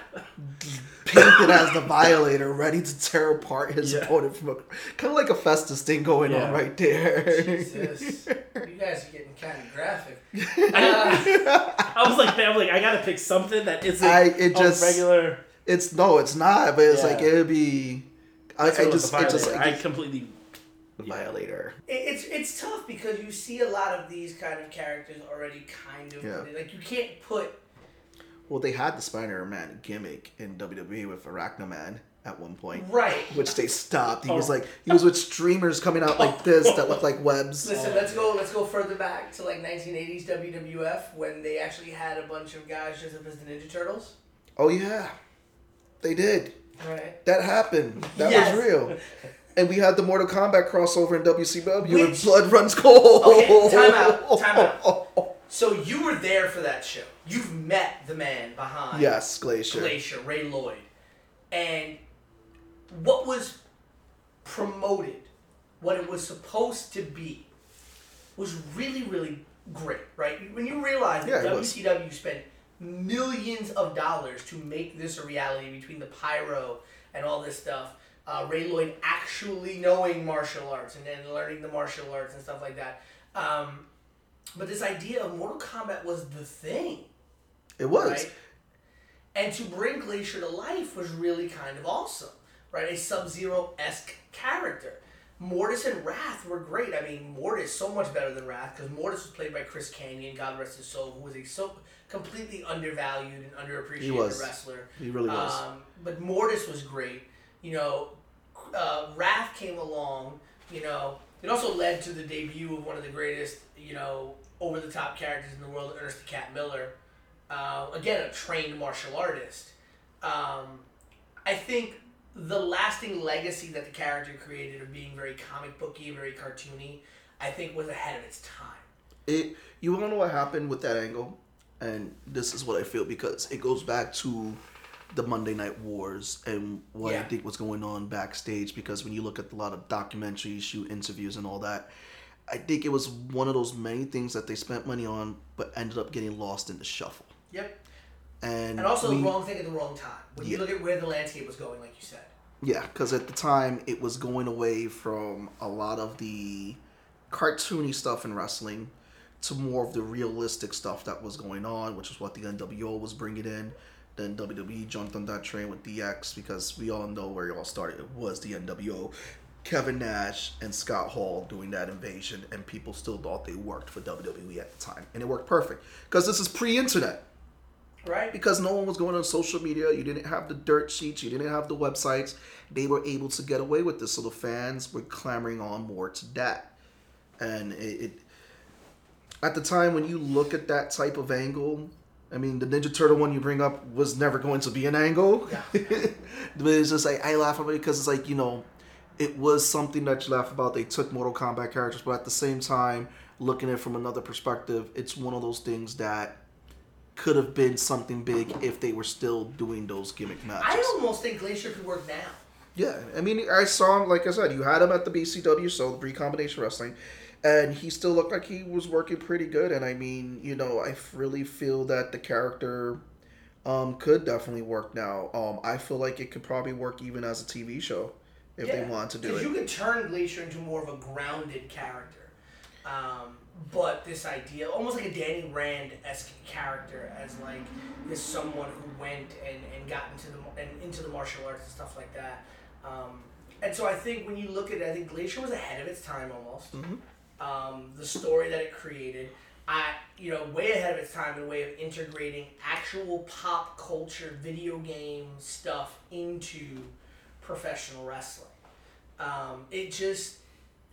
painted as the Violator, ready to tear apart his Yeah. opponent from a kind of like a Festus thing going Yeah. on right there. Jesus, you guys are getting kind of graphic. I was like, I was like, I gotta pick something that isn't I- it just- regular. It's no, it's not, but it's Yeah. like it'd be. I, That's I just, the it just, Violator. like, I completely. The Violator. It's it's tough because you see a lot of these kind of characters already kind of Yeah. like you can't put Well, they had the Spider Man gimmick in WWE with Arachnaman at one point, right. which they stopped. He was Oh. like, he was with streamers coming out like this that looked like webs. Listen, let's go. Let's go further back to like 1980s WWF when they actually had a bunch of guys dressed up as the Ninja Turtles. Oh yeah, they did. Right. That happened. That Yes. was real. *laughs* And we had the Mortal Kombat crossover in WCW Which- and Blood Runs Cold. Okay, time out, time out. *laughs* So you were there for that show. You've met the man behind Yes, Glacier. Glacier, Ray Lloyd, and what was promoted, what it was supposed to be, was really, really great. Right? When you realize that Yeah, was. WCW spent millions of dollars to make this a reality between the pyro and all this stuff. Uh, Ray Lloyd actually knowing martial arts and then learning the martial arts and stuff like that. Um, but this idea of Mortal Kombat was the thing, It was. right? And to bring Glacier to life was really kind of awesome, right? A Sub Zero esque character. Mortis and Wrath were great. I mean, Mortis so much better than Wrath because Mortis was played by Chris Kanyon, God rest his soul, who was a so completely undervalued and underappreciated He wrestler. He really was. Um, but Mortis was great. You know, uh, Wrath came along. You know, it also led to the debut of one of the greatest, you know, over the top characters in the world, Ernest the Cat Miller. Uh, again, a trained martial artist. Um, I think the lasting legacy that the character created of being very comic booky, very cartoony, I think was ahead of its time. it you want to know what happened with that angle and this is what i feel because it goes back to the monday night wars and what i think was going on backstage because when you look at a lot of documentaries shoot interviews and all that i think it was one of those many things that they spent money on but ended up getting lost in the shuffle Yep. and, And also we- the wrong thing at the wrong time. When you look at where the landscape was going, like you said. Yeah, because at the time it was going away from a lot of the cartoony stuff in wrestling to more of the realistic stuff that was going on, which is what the NWO was bringing in. Then WWE jumped on that train with DX because we all know where it all started. It was the NWO. Kevin Nash and Scott Hall doing that invasion, and people still thought they worked for WWE at the time. And it worked perfect because this is pre internet Right? because no one was going on social media. You didn't have the dirt sheets. You didn't have the websites. They were able to get away with this, so the fans were clamoring on more to that. And it, it at the time when you look at that type of angle, I mean, the Ninja Turtle one you bring up was never going to be an angle. Yeah. *laughs* but it's just like I laugh about it because it's like you know, it was something that you laugh about. They took Mortal Kombat characters, but at the same time, looking at it from another perspective, it's one of those things that could have been something big if they were still doing those gimmick matches. I almost think Glacier could work now. Yeah, I mean, I saw him. Like I said, you had him at the BCW, so the recombination wrestling, and he still looked like he was working pretty good. And I mean, you know, I really feel that the character um, could definitely work now. Um, I feel like it could probably work even as a TV show if they want to do it. Because you could turn Glacier into more of a grounded character. Um, but this idea, almost like a Danny Rand esque character, as like this someone who went and, and got into the and into the martial arts and stuff like that. Um, and so I think when you look at it, I think Glacier was ahead of its time almost. Um, the story that it created, I you know way ahead of its time in a way of integrating actual pop culture video game stuff into professional wrestling. Um, it just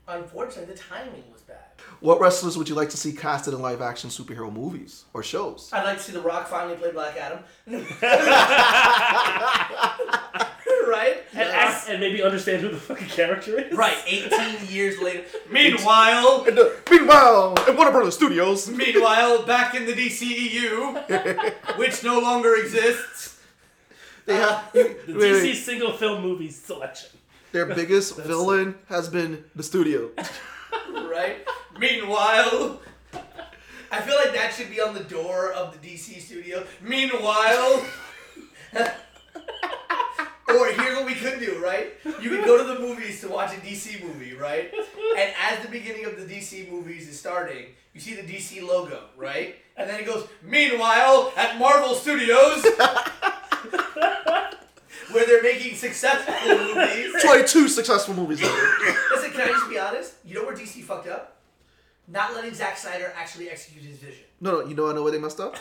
unfortunately the timing was bad. What wrestlers would you like to see casted in live action superhero movies or shows? I'd like to see The Rock finally play Black Adam. *laughs* *laughs* *laughs* right? And, act, and maybe understand who the fucking character is. Right, 18 *laughs* years later. Meanwhile, *laughs* And, uh, meanwhile, at Warner Brothers Studios, meanwhile, back in the DCEU, which no longer exists. they have you- The DC wait. single film movies selection. their biggest villain has been the studio. Right? Meanwhile, I feel like that should be on the door of the DC studio. Meanwhile, or here's what we could do, right? You could go to the movies to watch a DC movie, right? And as the beginning of the DC movies is starting, you see the DC logo, right? And then it goes, Meanwhile, at Marvel Studios, *laughs* where they're making successful movies. *laughs* 22 successful movies later. Listen, can I just be honest? You know where DC fucked up? Not letting Zack Snyder actually execute his vision. No, no, you know I know where they messed up?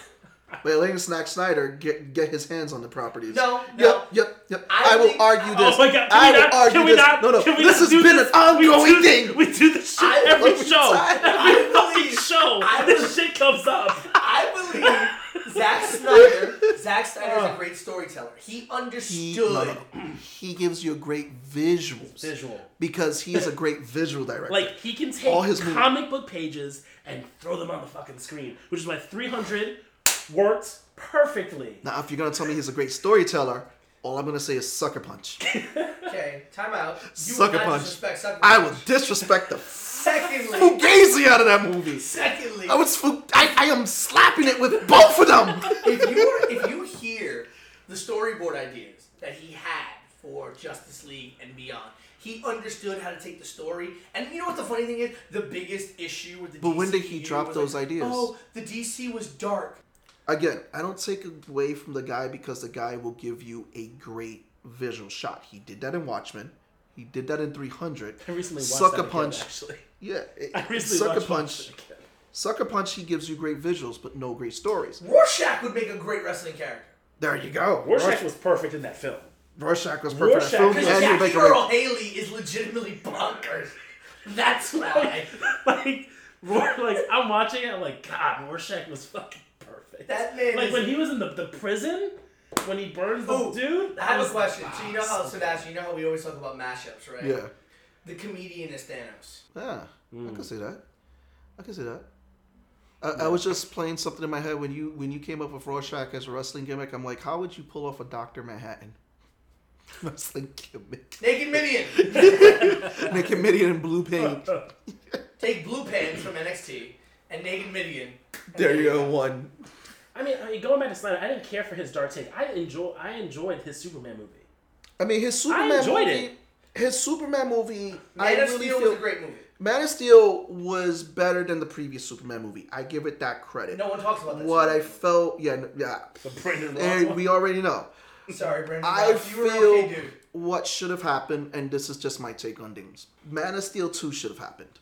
By letting Snack Snyder get get his hands on the properties. No, no. Yep, yep, yep. I I, will think- argue this. Oh my god! Can I we will not? argue Can we this. not? No, no. Can we this not has been this? an ongoing we do, thing. We do this shit I every believe- show. I *laughs* Every fucking believe- show. I This shit comes up. I believe *laughs* Zack Snyder. Zack Snyder's a uh. great storyteller. He understood. He, he gives you a great visuals Visual. because he is a great visual director. Like he can take All his movies- comic book pages and throw them on the fucking screen, which is why 300 worked perfectly. now, if you're gonna tell me he's a great storyteller, all I'm gonna say is sucker punch. *laughs* Okay, time out. You Sucker will not punch. disrespect Sucker I Punch. will disrespect the Secondly, fugazi out of that *laughs* movie. secondly, I was fu- I, I am slapping it with both of them. if you if you hear the storyboard ideas that he had for Justice League and beyond, he understood how to take the story. And you know what the funny thing is? The biggest issue with the But when did he DCEU drop was those like, ideas? Oh, the DC was dark. Again, I don't take away from the guy because the guy will give you a great visual shot. He did that in Watchmen. He did that in 300. I recently watched Sucker that again, Punch. actually. Yeah, *laughs* it- I recently Sucker watched Punch. Again. Sucker Punch. He gives you great visuals, but no great stories. Rorschach would make a great wrestling character. There you go. Rorschach was perfect in that film. Rorschach was perfect. Rorschach- in film, he'll Jackie make a Earle Haley is legitimately bonkers. That's why. *laughs* *laughs* like, Ror- like I'm watching it. I'm like, God, Rorschach was fucking. That man like is- when he was in the, the prison, when he burns the Ooh, dude. I have was a question. like, So you know how Sebastian, you know how we always talk about mashups, right? Yeah, The comedian is Thanos. yeah. I Mm. can see that. I can see that. I, I was just playing something in my head when you when you came up with Rorschach as a wrestling gimmick. I'm like, how would you pull off a Doctor Manhattan *laughs* wrestling gimmick? Naked Mideon. *laughs* Naked Mideon in blue paint. Take Blue Pants from NXT and Naked Mideon. and There you go, one. I mean, I mean, going back to Snyder, I didn't care for his dark take. I enjoy, I enjoyed his Superman movie. I mean, his Superman enjoyed movie. it. His Superman movie. I Man of really Steel feel was a great movie. Man of Steel was better than the previous Superman movie. I give it that credit. No one talks about that. what I Superman felt, yeah, yeah, The Brendan and Rock we already know. Sorry, Brandon. I you feel were okay, dude. what should have happened, and this is just my take on things. Man of Steel 2 should have happened.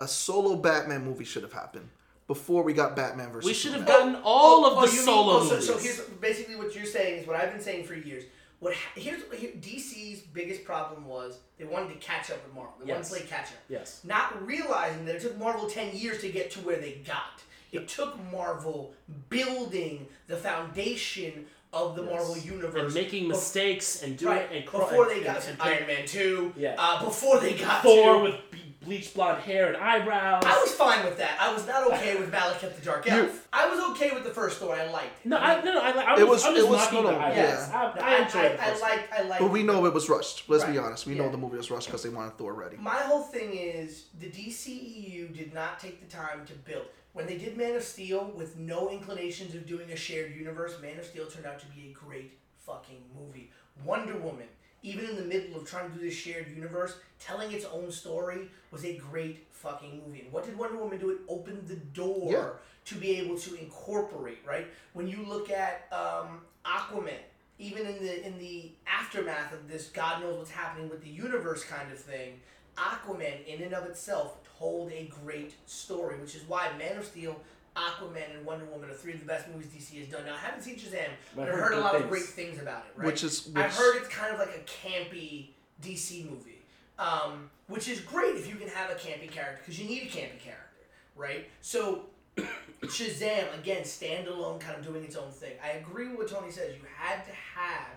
A solo Batman movie should have happened before we got Batman versus We should have Superman. gotten all Oh, of oh, the you mean- solo oh, so, movies. so here's basically what you're saying is what I've been saying for years. What here's here, DC's biggest problem was they wanted to catch up with Marvel. They Yes. wanted to play catch up. yes. Not realizing that it took Marvel ten years to get to where they got. It took Marvel building the foundation of the Marvel universe and making bef- mistakes and doing right and cro- before and- they got and, to Iron Man two. Yeah. Uh, before they got Thor to with b- bleached blonde hair and eyebrows. I was fine with that. I was not okay with Malekith the Dark Elf. I was okay with the first Thor. I liked. no, I no no I, I It was, was- I'm just it was- mocking no, the no, eyebrows. Yes. I, No, I enjoyed I, I, I like. I like. But we know it was rushed. Let's be Right. honest. We Yeah. know the movie was rushed because they wanted Thor ready. My whole thing is the DCEU did not take the time to build. When they did Man of Steel with no inclinations of doing a shared universe, Man of Steel turned out to be a great fucking movie. Wonder Woman, even in the middle of trying to do this shared universe, telling its own story was a great fucking movie. And what did Wonder Woman do? It opened the door Yeah. to be able to incorporate, right? When you look at um, Aquaman, even in the in the aftermath of this God knows what's happening with the universe kind of thing, Aquaman in and of itself told a great story, which is why Man of Steel, Aquaman, and Wonder Woman are three of the best movies DC has done. Now I haven't seen Shazam, but I've heard a lot of great things about it. Right? Which is which, I've heard it's kind of like a campy DC movie, um, which is great if you can have a campy character because you need a campy character, right? So *coughs* Shazam again, standalone, kind of doing its own thing. I agree with what Tony says. You had to have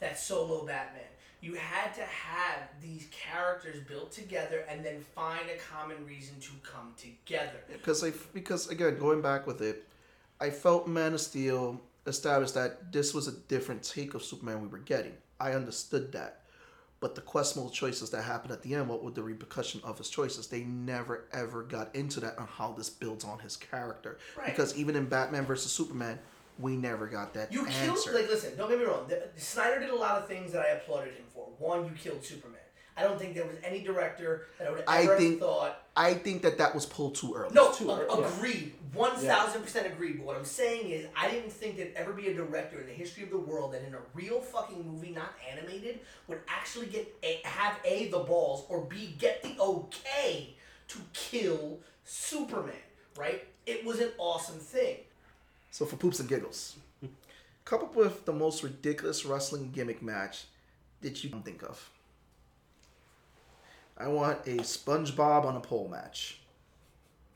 that solo Batman. You had to have these characters built together and then find a common reason to come together. because I because again going back with it, I felt Man of Steel established that this was a different take of Superman we were getting. I understood that, but the questionable choices that happened at the end, what were the repercussion of his choices? They never ever got into that on how this builds on his character. Right. Because even in Batman versus Superman, we never got that You answer. killed like listen, don't get me wrong. The, Snyder did a lot of things that I applauded him for. One, you killed Superman. I don't think there was any director that would I ever think- thought I think that that was pulled too early. No, too a- early, agreed. One thousand percent agreed. But what I'm saying is, I didn't think there'd ever be a director in the history of the world that in a real fucking movie, not animated, would actually get a, have a the balls or b get the okay to kill Superman. Right? It was an awesome thing. So for poops and giggles, come up with the most ridiculous wrestling gimmick match that you can think of. I want a SpongeBob on a pole match.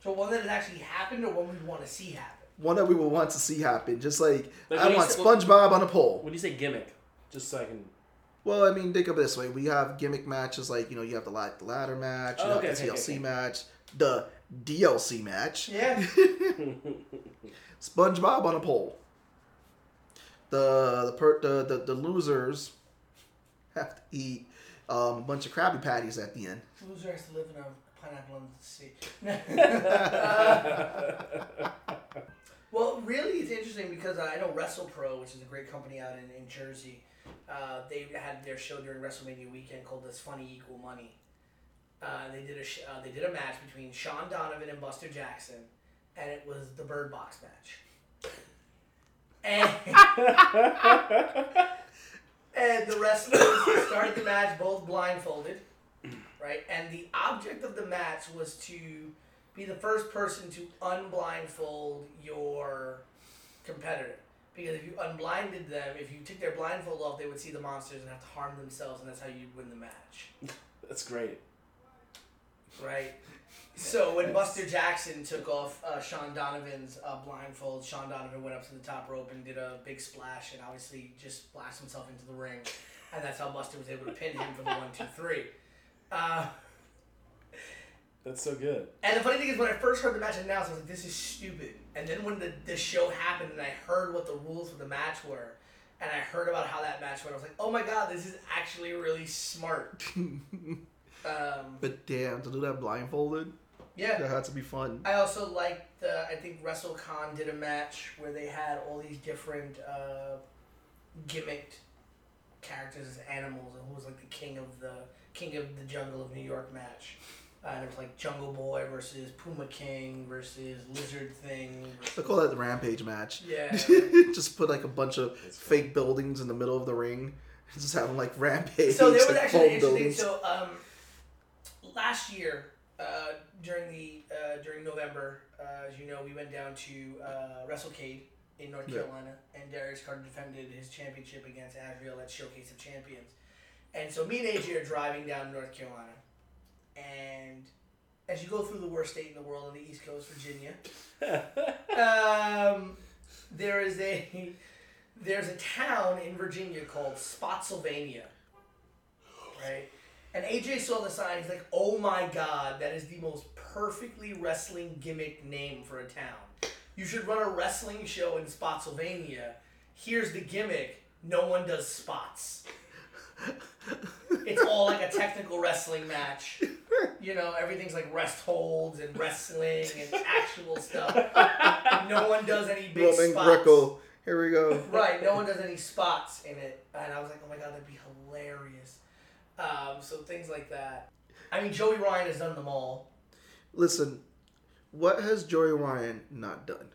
So one that had actually happened, or one we want to see happen. One that we would want to see happen. Just like, Like, I want say- SpongeBob on a pole. When you say gimmick, just so I can. Well, I mean, think of it this way: we have gimmick matches like you know you have the ladder match, you Oh, have the okay, TLC okay. match, the DLC match. Yeah. *laughs* *laughs* SpongeBob on a pole. The the per, the, the the losers have to eat um, a bunch of Krabby Patties at the end. Loser has to live in a pineapple under the sea. *laughs* well, really, it's interesting because I know WrestlePro, which is a great company out in, in Jersey, uh, they had their show during WrestleMania weekend called "This Funny Equal Money?" Uh, they did a sh- uh, they did a match between Sean Donovan and Buster Jackson, and it was the Bird Box match. And, *laughs* and the wrestlers started the match both blindfolded right? And the object of the match was to be the first person to unblindfold your competitor. Because if you unblinded them, if you took their blindfold off, they would see the monsters and have to harm themselves, and that's how you'd win the match, *laughs* That's great. right? So when Buster Jackson took off uh, Sean Donovan's uh, blindfold, Sean Donovan went up to the top rope and did a big splash, and obviously just splashed himself into the ring, and that's how Buster was able to pin him for the one, two, three. Uh, That's so good. And the funny thing is, when I first heard the match announced, I was like, "This is stupid." And then when the, the show happened, and I heard what the rules for the match were, and I heard about how that match went, I was like, "Oh my god, this is actually really smart." *laughs* um, But damn, to do that blindfolded, yeah. that had to be fun. I also liked the. I think WrestleCon did a match where they had all these different uh, gimmicked characters as animals, and who was like the king of the king of the jungle of New York match. Uh, and it was like Jungle Boy versus Puma King versus Lizard Thing. They call that the Rampage match. yeah. *laughs* just put like a bunch of That's fake buildings in the middle of the ring. And just have them like rampage. so there was like, actually interesting. buildings. So um, last year uh, during the uh, during November, uh, as you know, we went down to uh, WrestleCade in North Yeah. Carolina, and Darius Carter defended his championship against Adriel at Showcase of Champions. And so me and AJ are driving down North Carolina, and as you go through the worst state in the world on the East Coast, Virginia, *laughs* um, there is a there's a town in Virginia called Spotsylvania, right? And AJ saw the sign. He's like, "Oh my god, that is the most perfectly wrestling gimmick name for a town. You should run a wrestling show in Spotsylvania. Here's the gimmick: no one does spots." it's all like a technical wrestling match. You know, everything's like rest holds and wrestling and actual stuff. No one does any big Roman spots. Greco. Here we go. Right, no one does any spots in it. And I was like, oh my god, that'd be hilarious. Um, so things like that. I mean, Joey Ryan has done them all. Listen, what has Joey Ryan not done?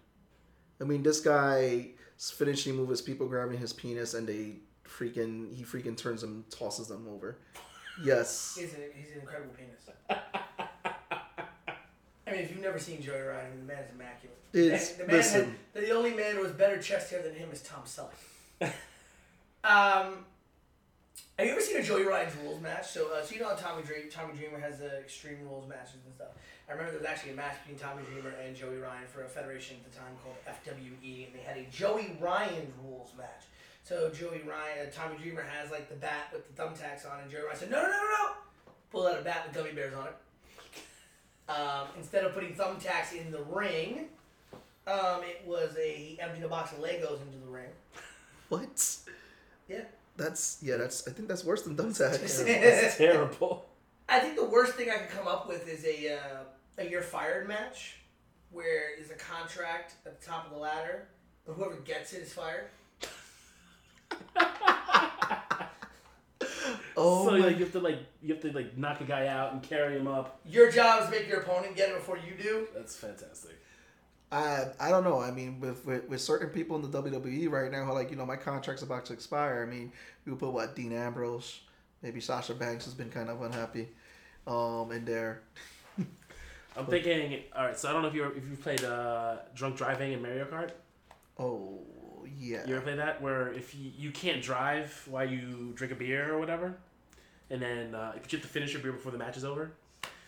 I mean, this guy's finishing move is people grabbing his penis and they freaking he freaking turns them, tosses them over. Yes. *laughs* He's an, he's an incredible penis. *laughs* I mean, if you've never seen Joey Ryan, I mean, the man is immaculate. It's- the man listen. Had, the only man who has better chest hair than him is Tom Selleck. *laughs* um, have you ever seen a Joey Ryan's rules match? So, uh, so you know how Tommy Dreamer, Tommy Dreamer has the Extreme Rules matches and stuff. I remember there was actually a match between Tommy Dreamer and Joey Ryan for a federation at the time called FWE, and they had a Joey Ryan rules match. So Joey Ryan, uh, Tommy Dreamer has like the bat with the thumbtacks on, and Joey Ryan said, "No, no, no, no, no!" Pull out a bat with gummy bears on it. Um, instead of putting thumbtacks in the ring, um, it was a he emptied a box of Legos into the ring. What? Yeah. That's yeah. That's I think that's worse than thumbtacks. It's *laughs* terrible. I think the worst thing I could come up with is a uh, a you're fired match, where is a contract at the top of the ladder, but whoever gets it is fired. *laughs* Oh so my like, you have to like you have to like knock a guy out and carry him up. Your job is to make your opponent get it before you do. That's fantastic. I I don't know. I mean, with, with with certain people in the WWE right now, who are like you know my contract's about to expire. I mean, we put what Dean Ambrose, maybe Sasha Banks has been kind of unhappy, um, in there. *laughs* I'm thinking. All right, so I don't know if you if you played uh, drunk driving in Mario Kart. Oh yeah. You ever play that where if you, you can't drive while you drink a beer or whatever, and then uh, but you have to finish your beer before the match is over.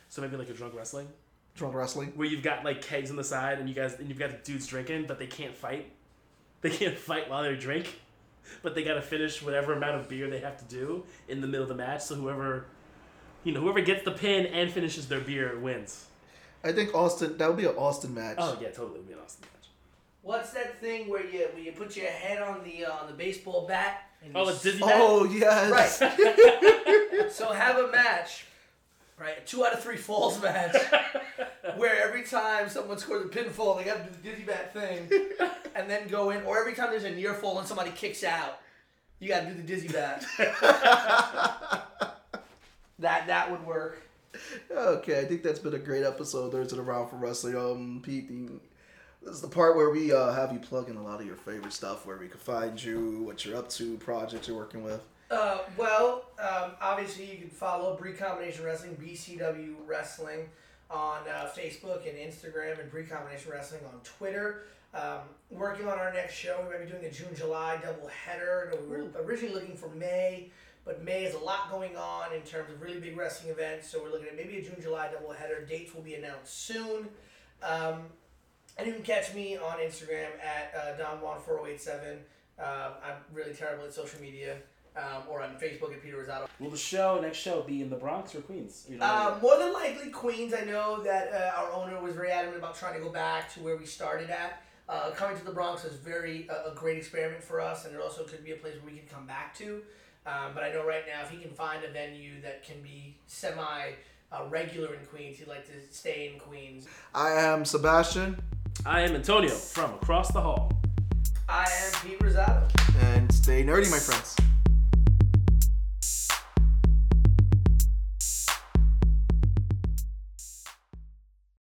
So maybe like a drunk wrestling Drunk wrestling. where you've got like kegs on the side and you guys and you've got the dudes drinking, but they can't fight. They can't fight while they drink, but they got to finish whatever amount of beer they have to do in the middle of the match. So whoever, you know, whoever gets the pin and finishes their beer wins. I think Austin. That would be an Austin match. Oh yeah, totally would be an Austin match. What's that thing where you where you put your head on the uh, on the baseball bat? And Oh, you a dizzy Oh yes. Right. *laughs* so have a match, right? A two out of three falls match, *laughs* where every time someone scores a pinfall, they got to do the dizzy bat thing, *laughs* and then go in. Or every time there's a near fall and somebody kicks out, you got to do the dizzy bat. *laughs* that that would work. Okay, I think that's been a great episode. There's it around for wrestling. Um, Pete, this is the part where we uh, have you plug in a lot of your favorite stuff, where we can find you, what you're up to, projects you're working with. Uh, well, um, obviously you can follow Bree Combination Wrestling, BCW Wrestling, on uh, Facebook and Instagram, and Bree Combination Wrestling on Twitter. Um, working on our next show, we might be doing a June July double header. We were originally looking for May, but May has a lot going on in terms of really big wrestling events. So we're looking at maybe a June July double header. Dates will be announced soon. Um, and you can catch me on Instagram at uh, DonJuan4087. Uh, I'm really terrible at social media. Um, or on Facebook at Peter Rosado. Will the show next show be in the Bronx or Queens? You know, Uh, more than likely Queens. I know that uh, our owner was very adamant about trying to go back to where we started at. Uh, coming to the Bronx was very uh, a great experiment for us, and it also could be a place where we could come back to. Um, but I know right now, if he can find a venue that can be semi uh, regular in Queens, he'd like to stay in Queens. I am Sebastian, I am Antonio from across the hall. I am Pete Rosado. and stay nerdy, my friends.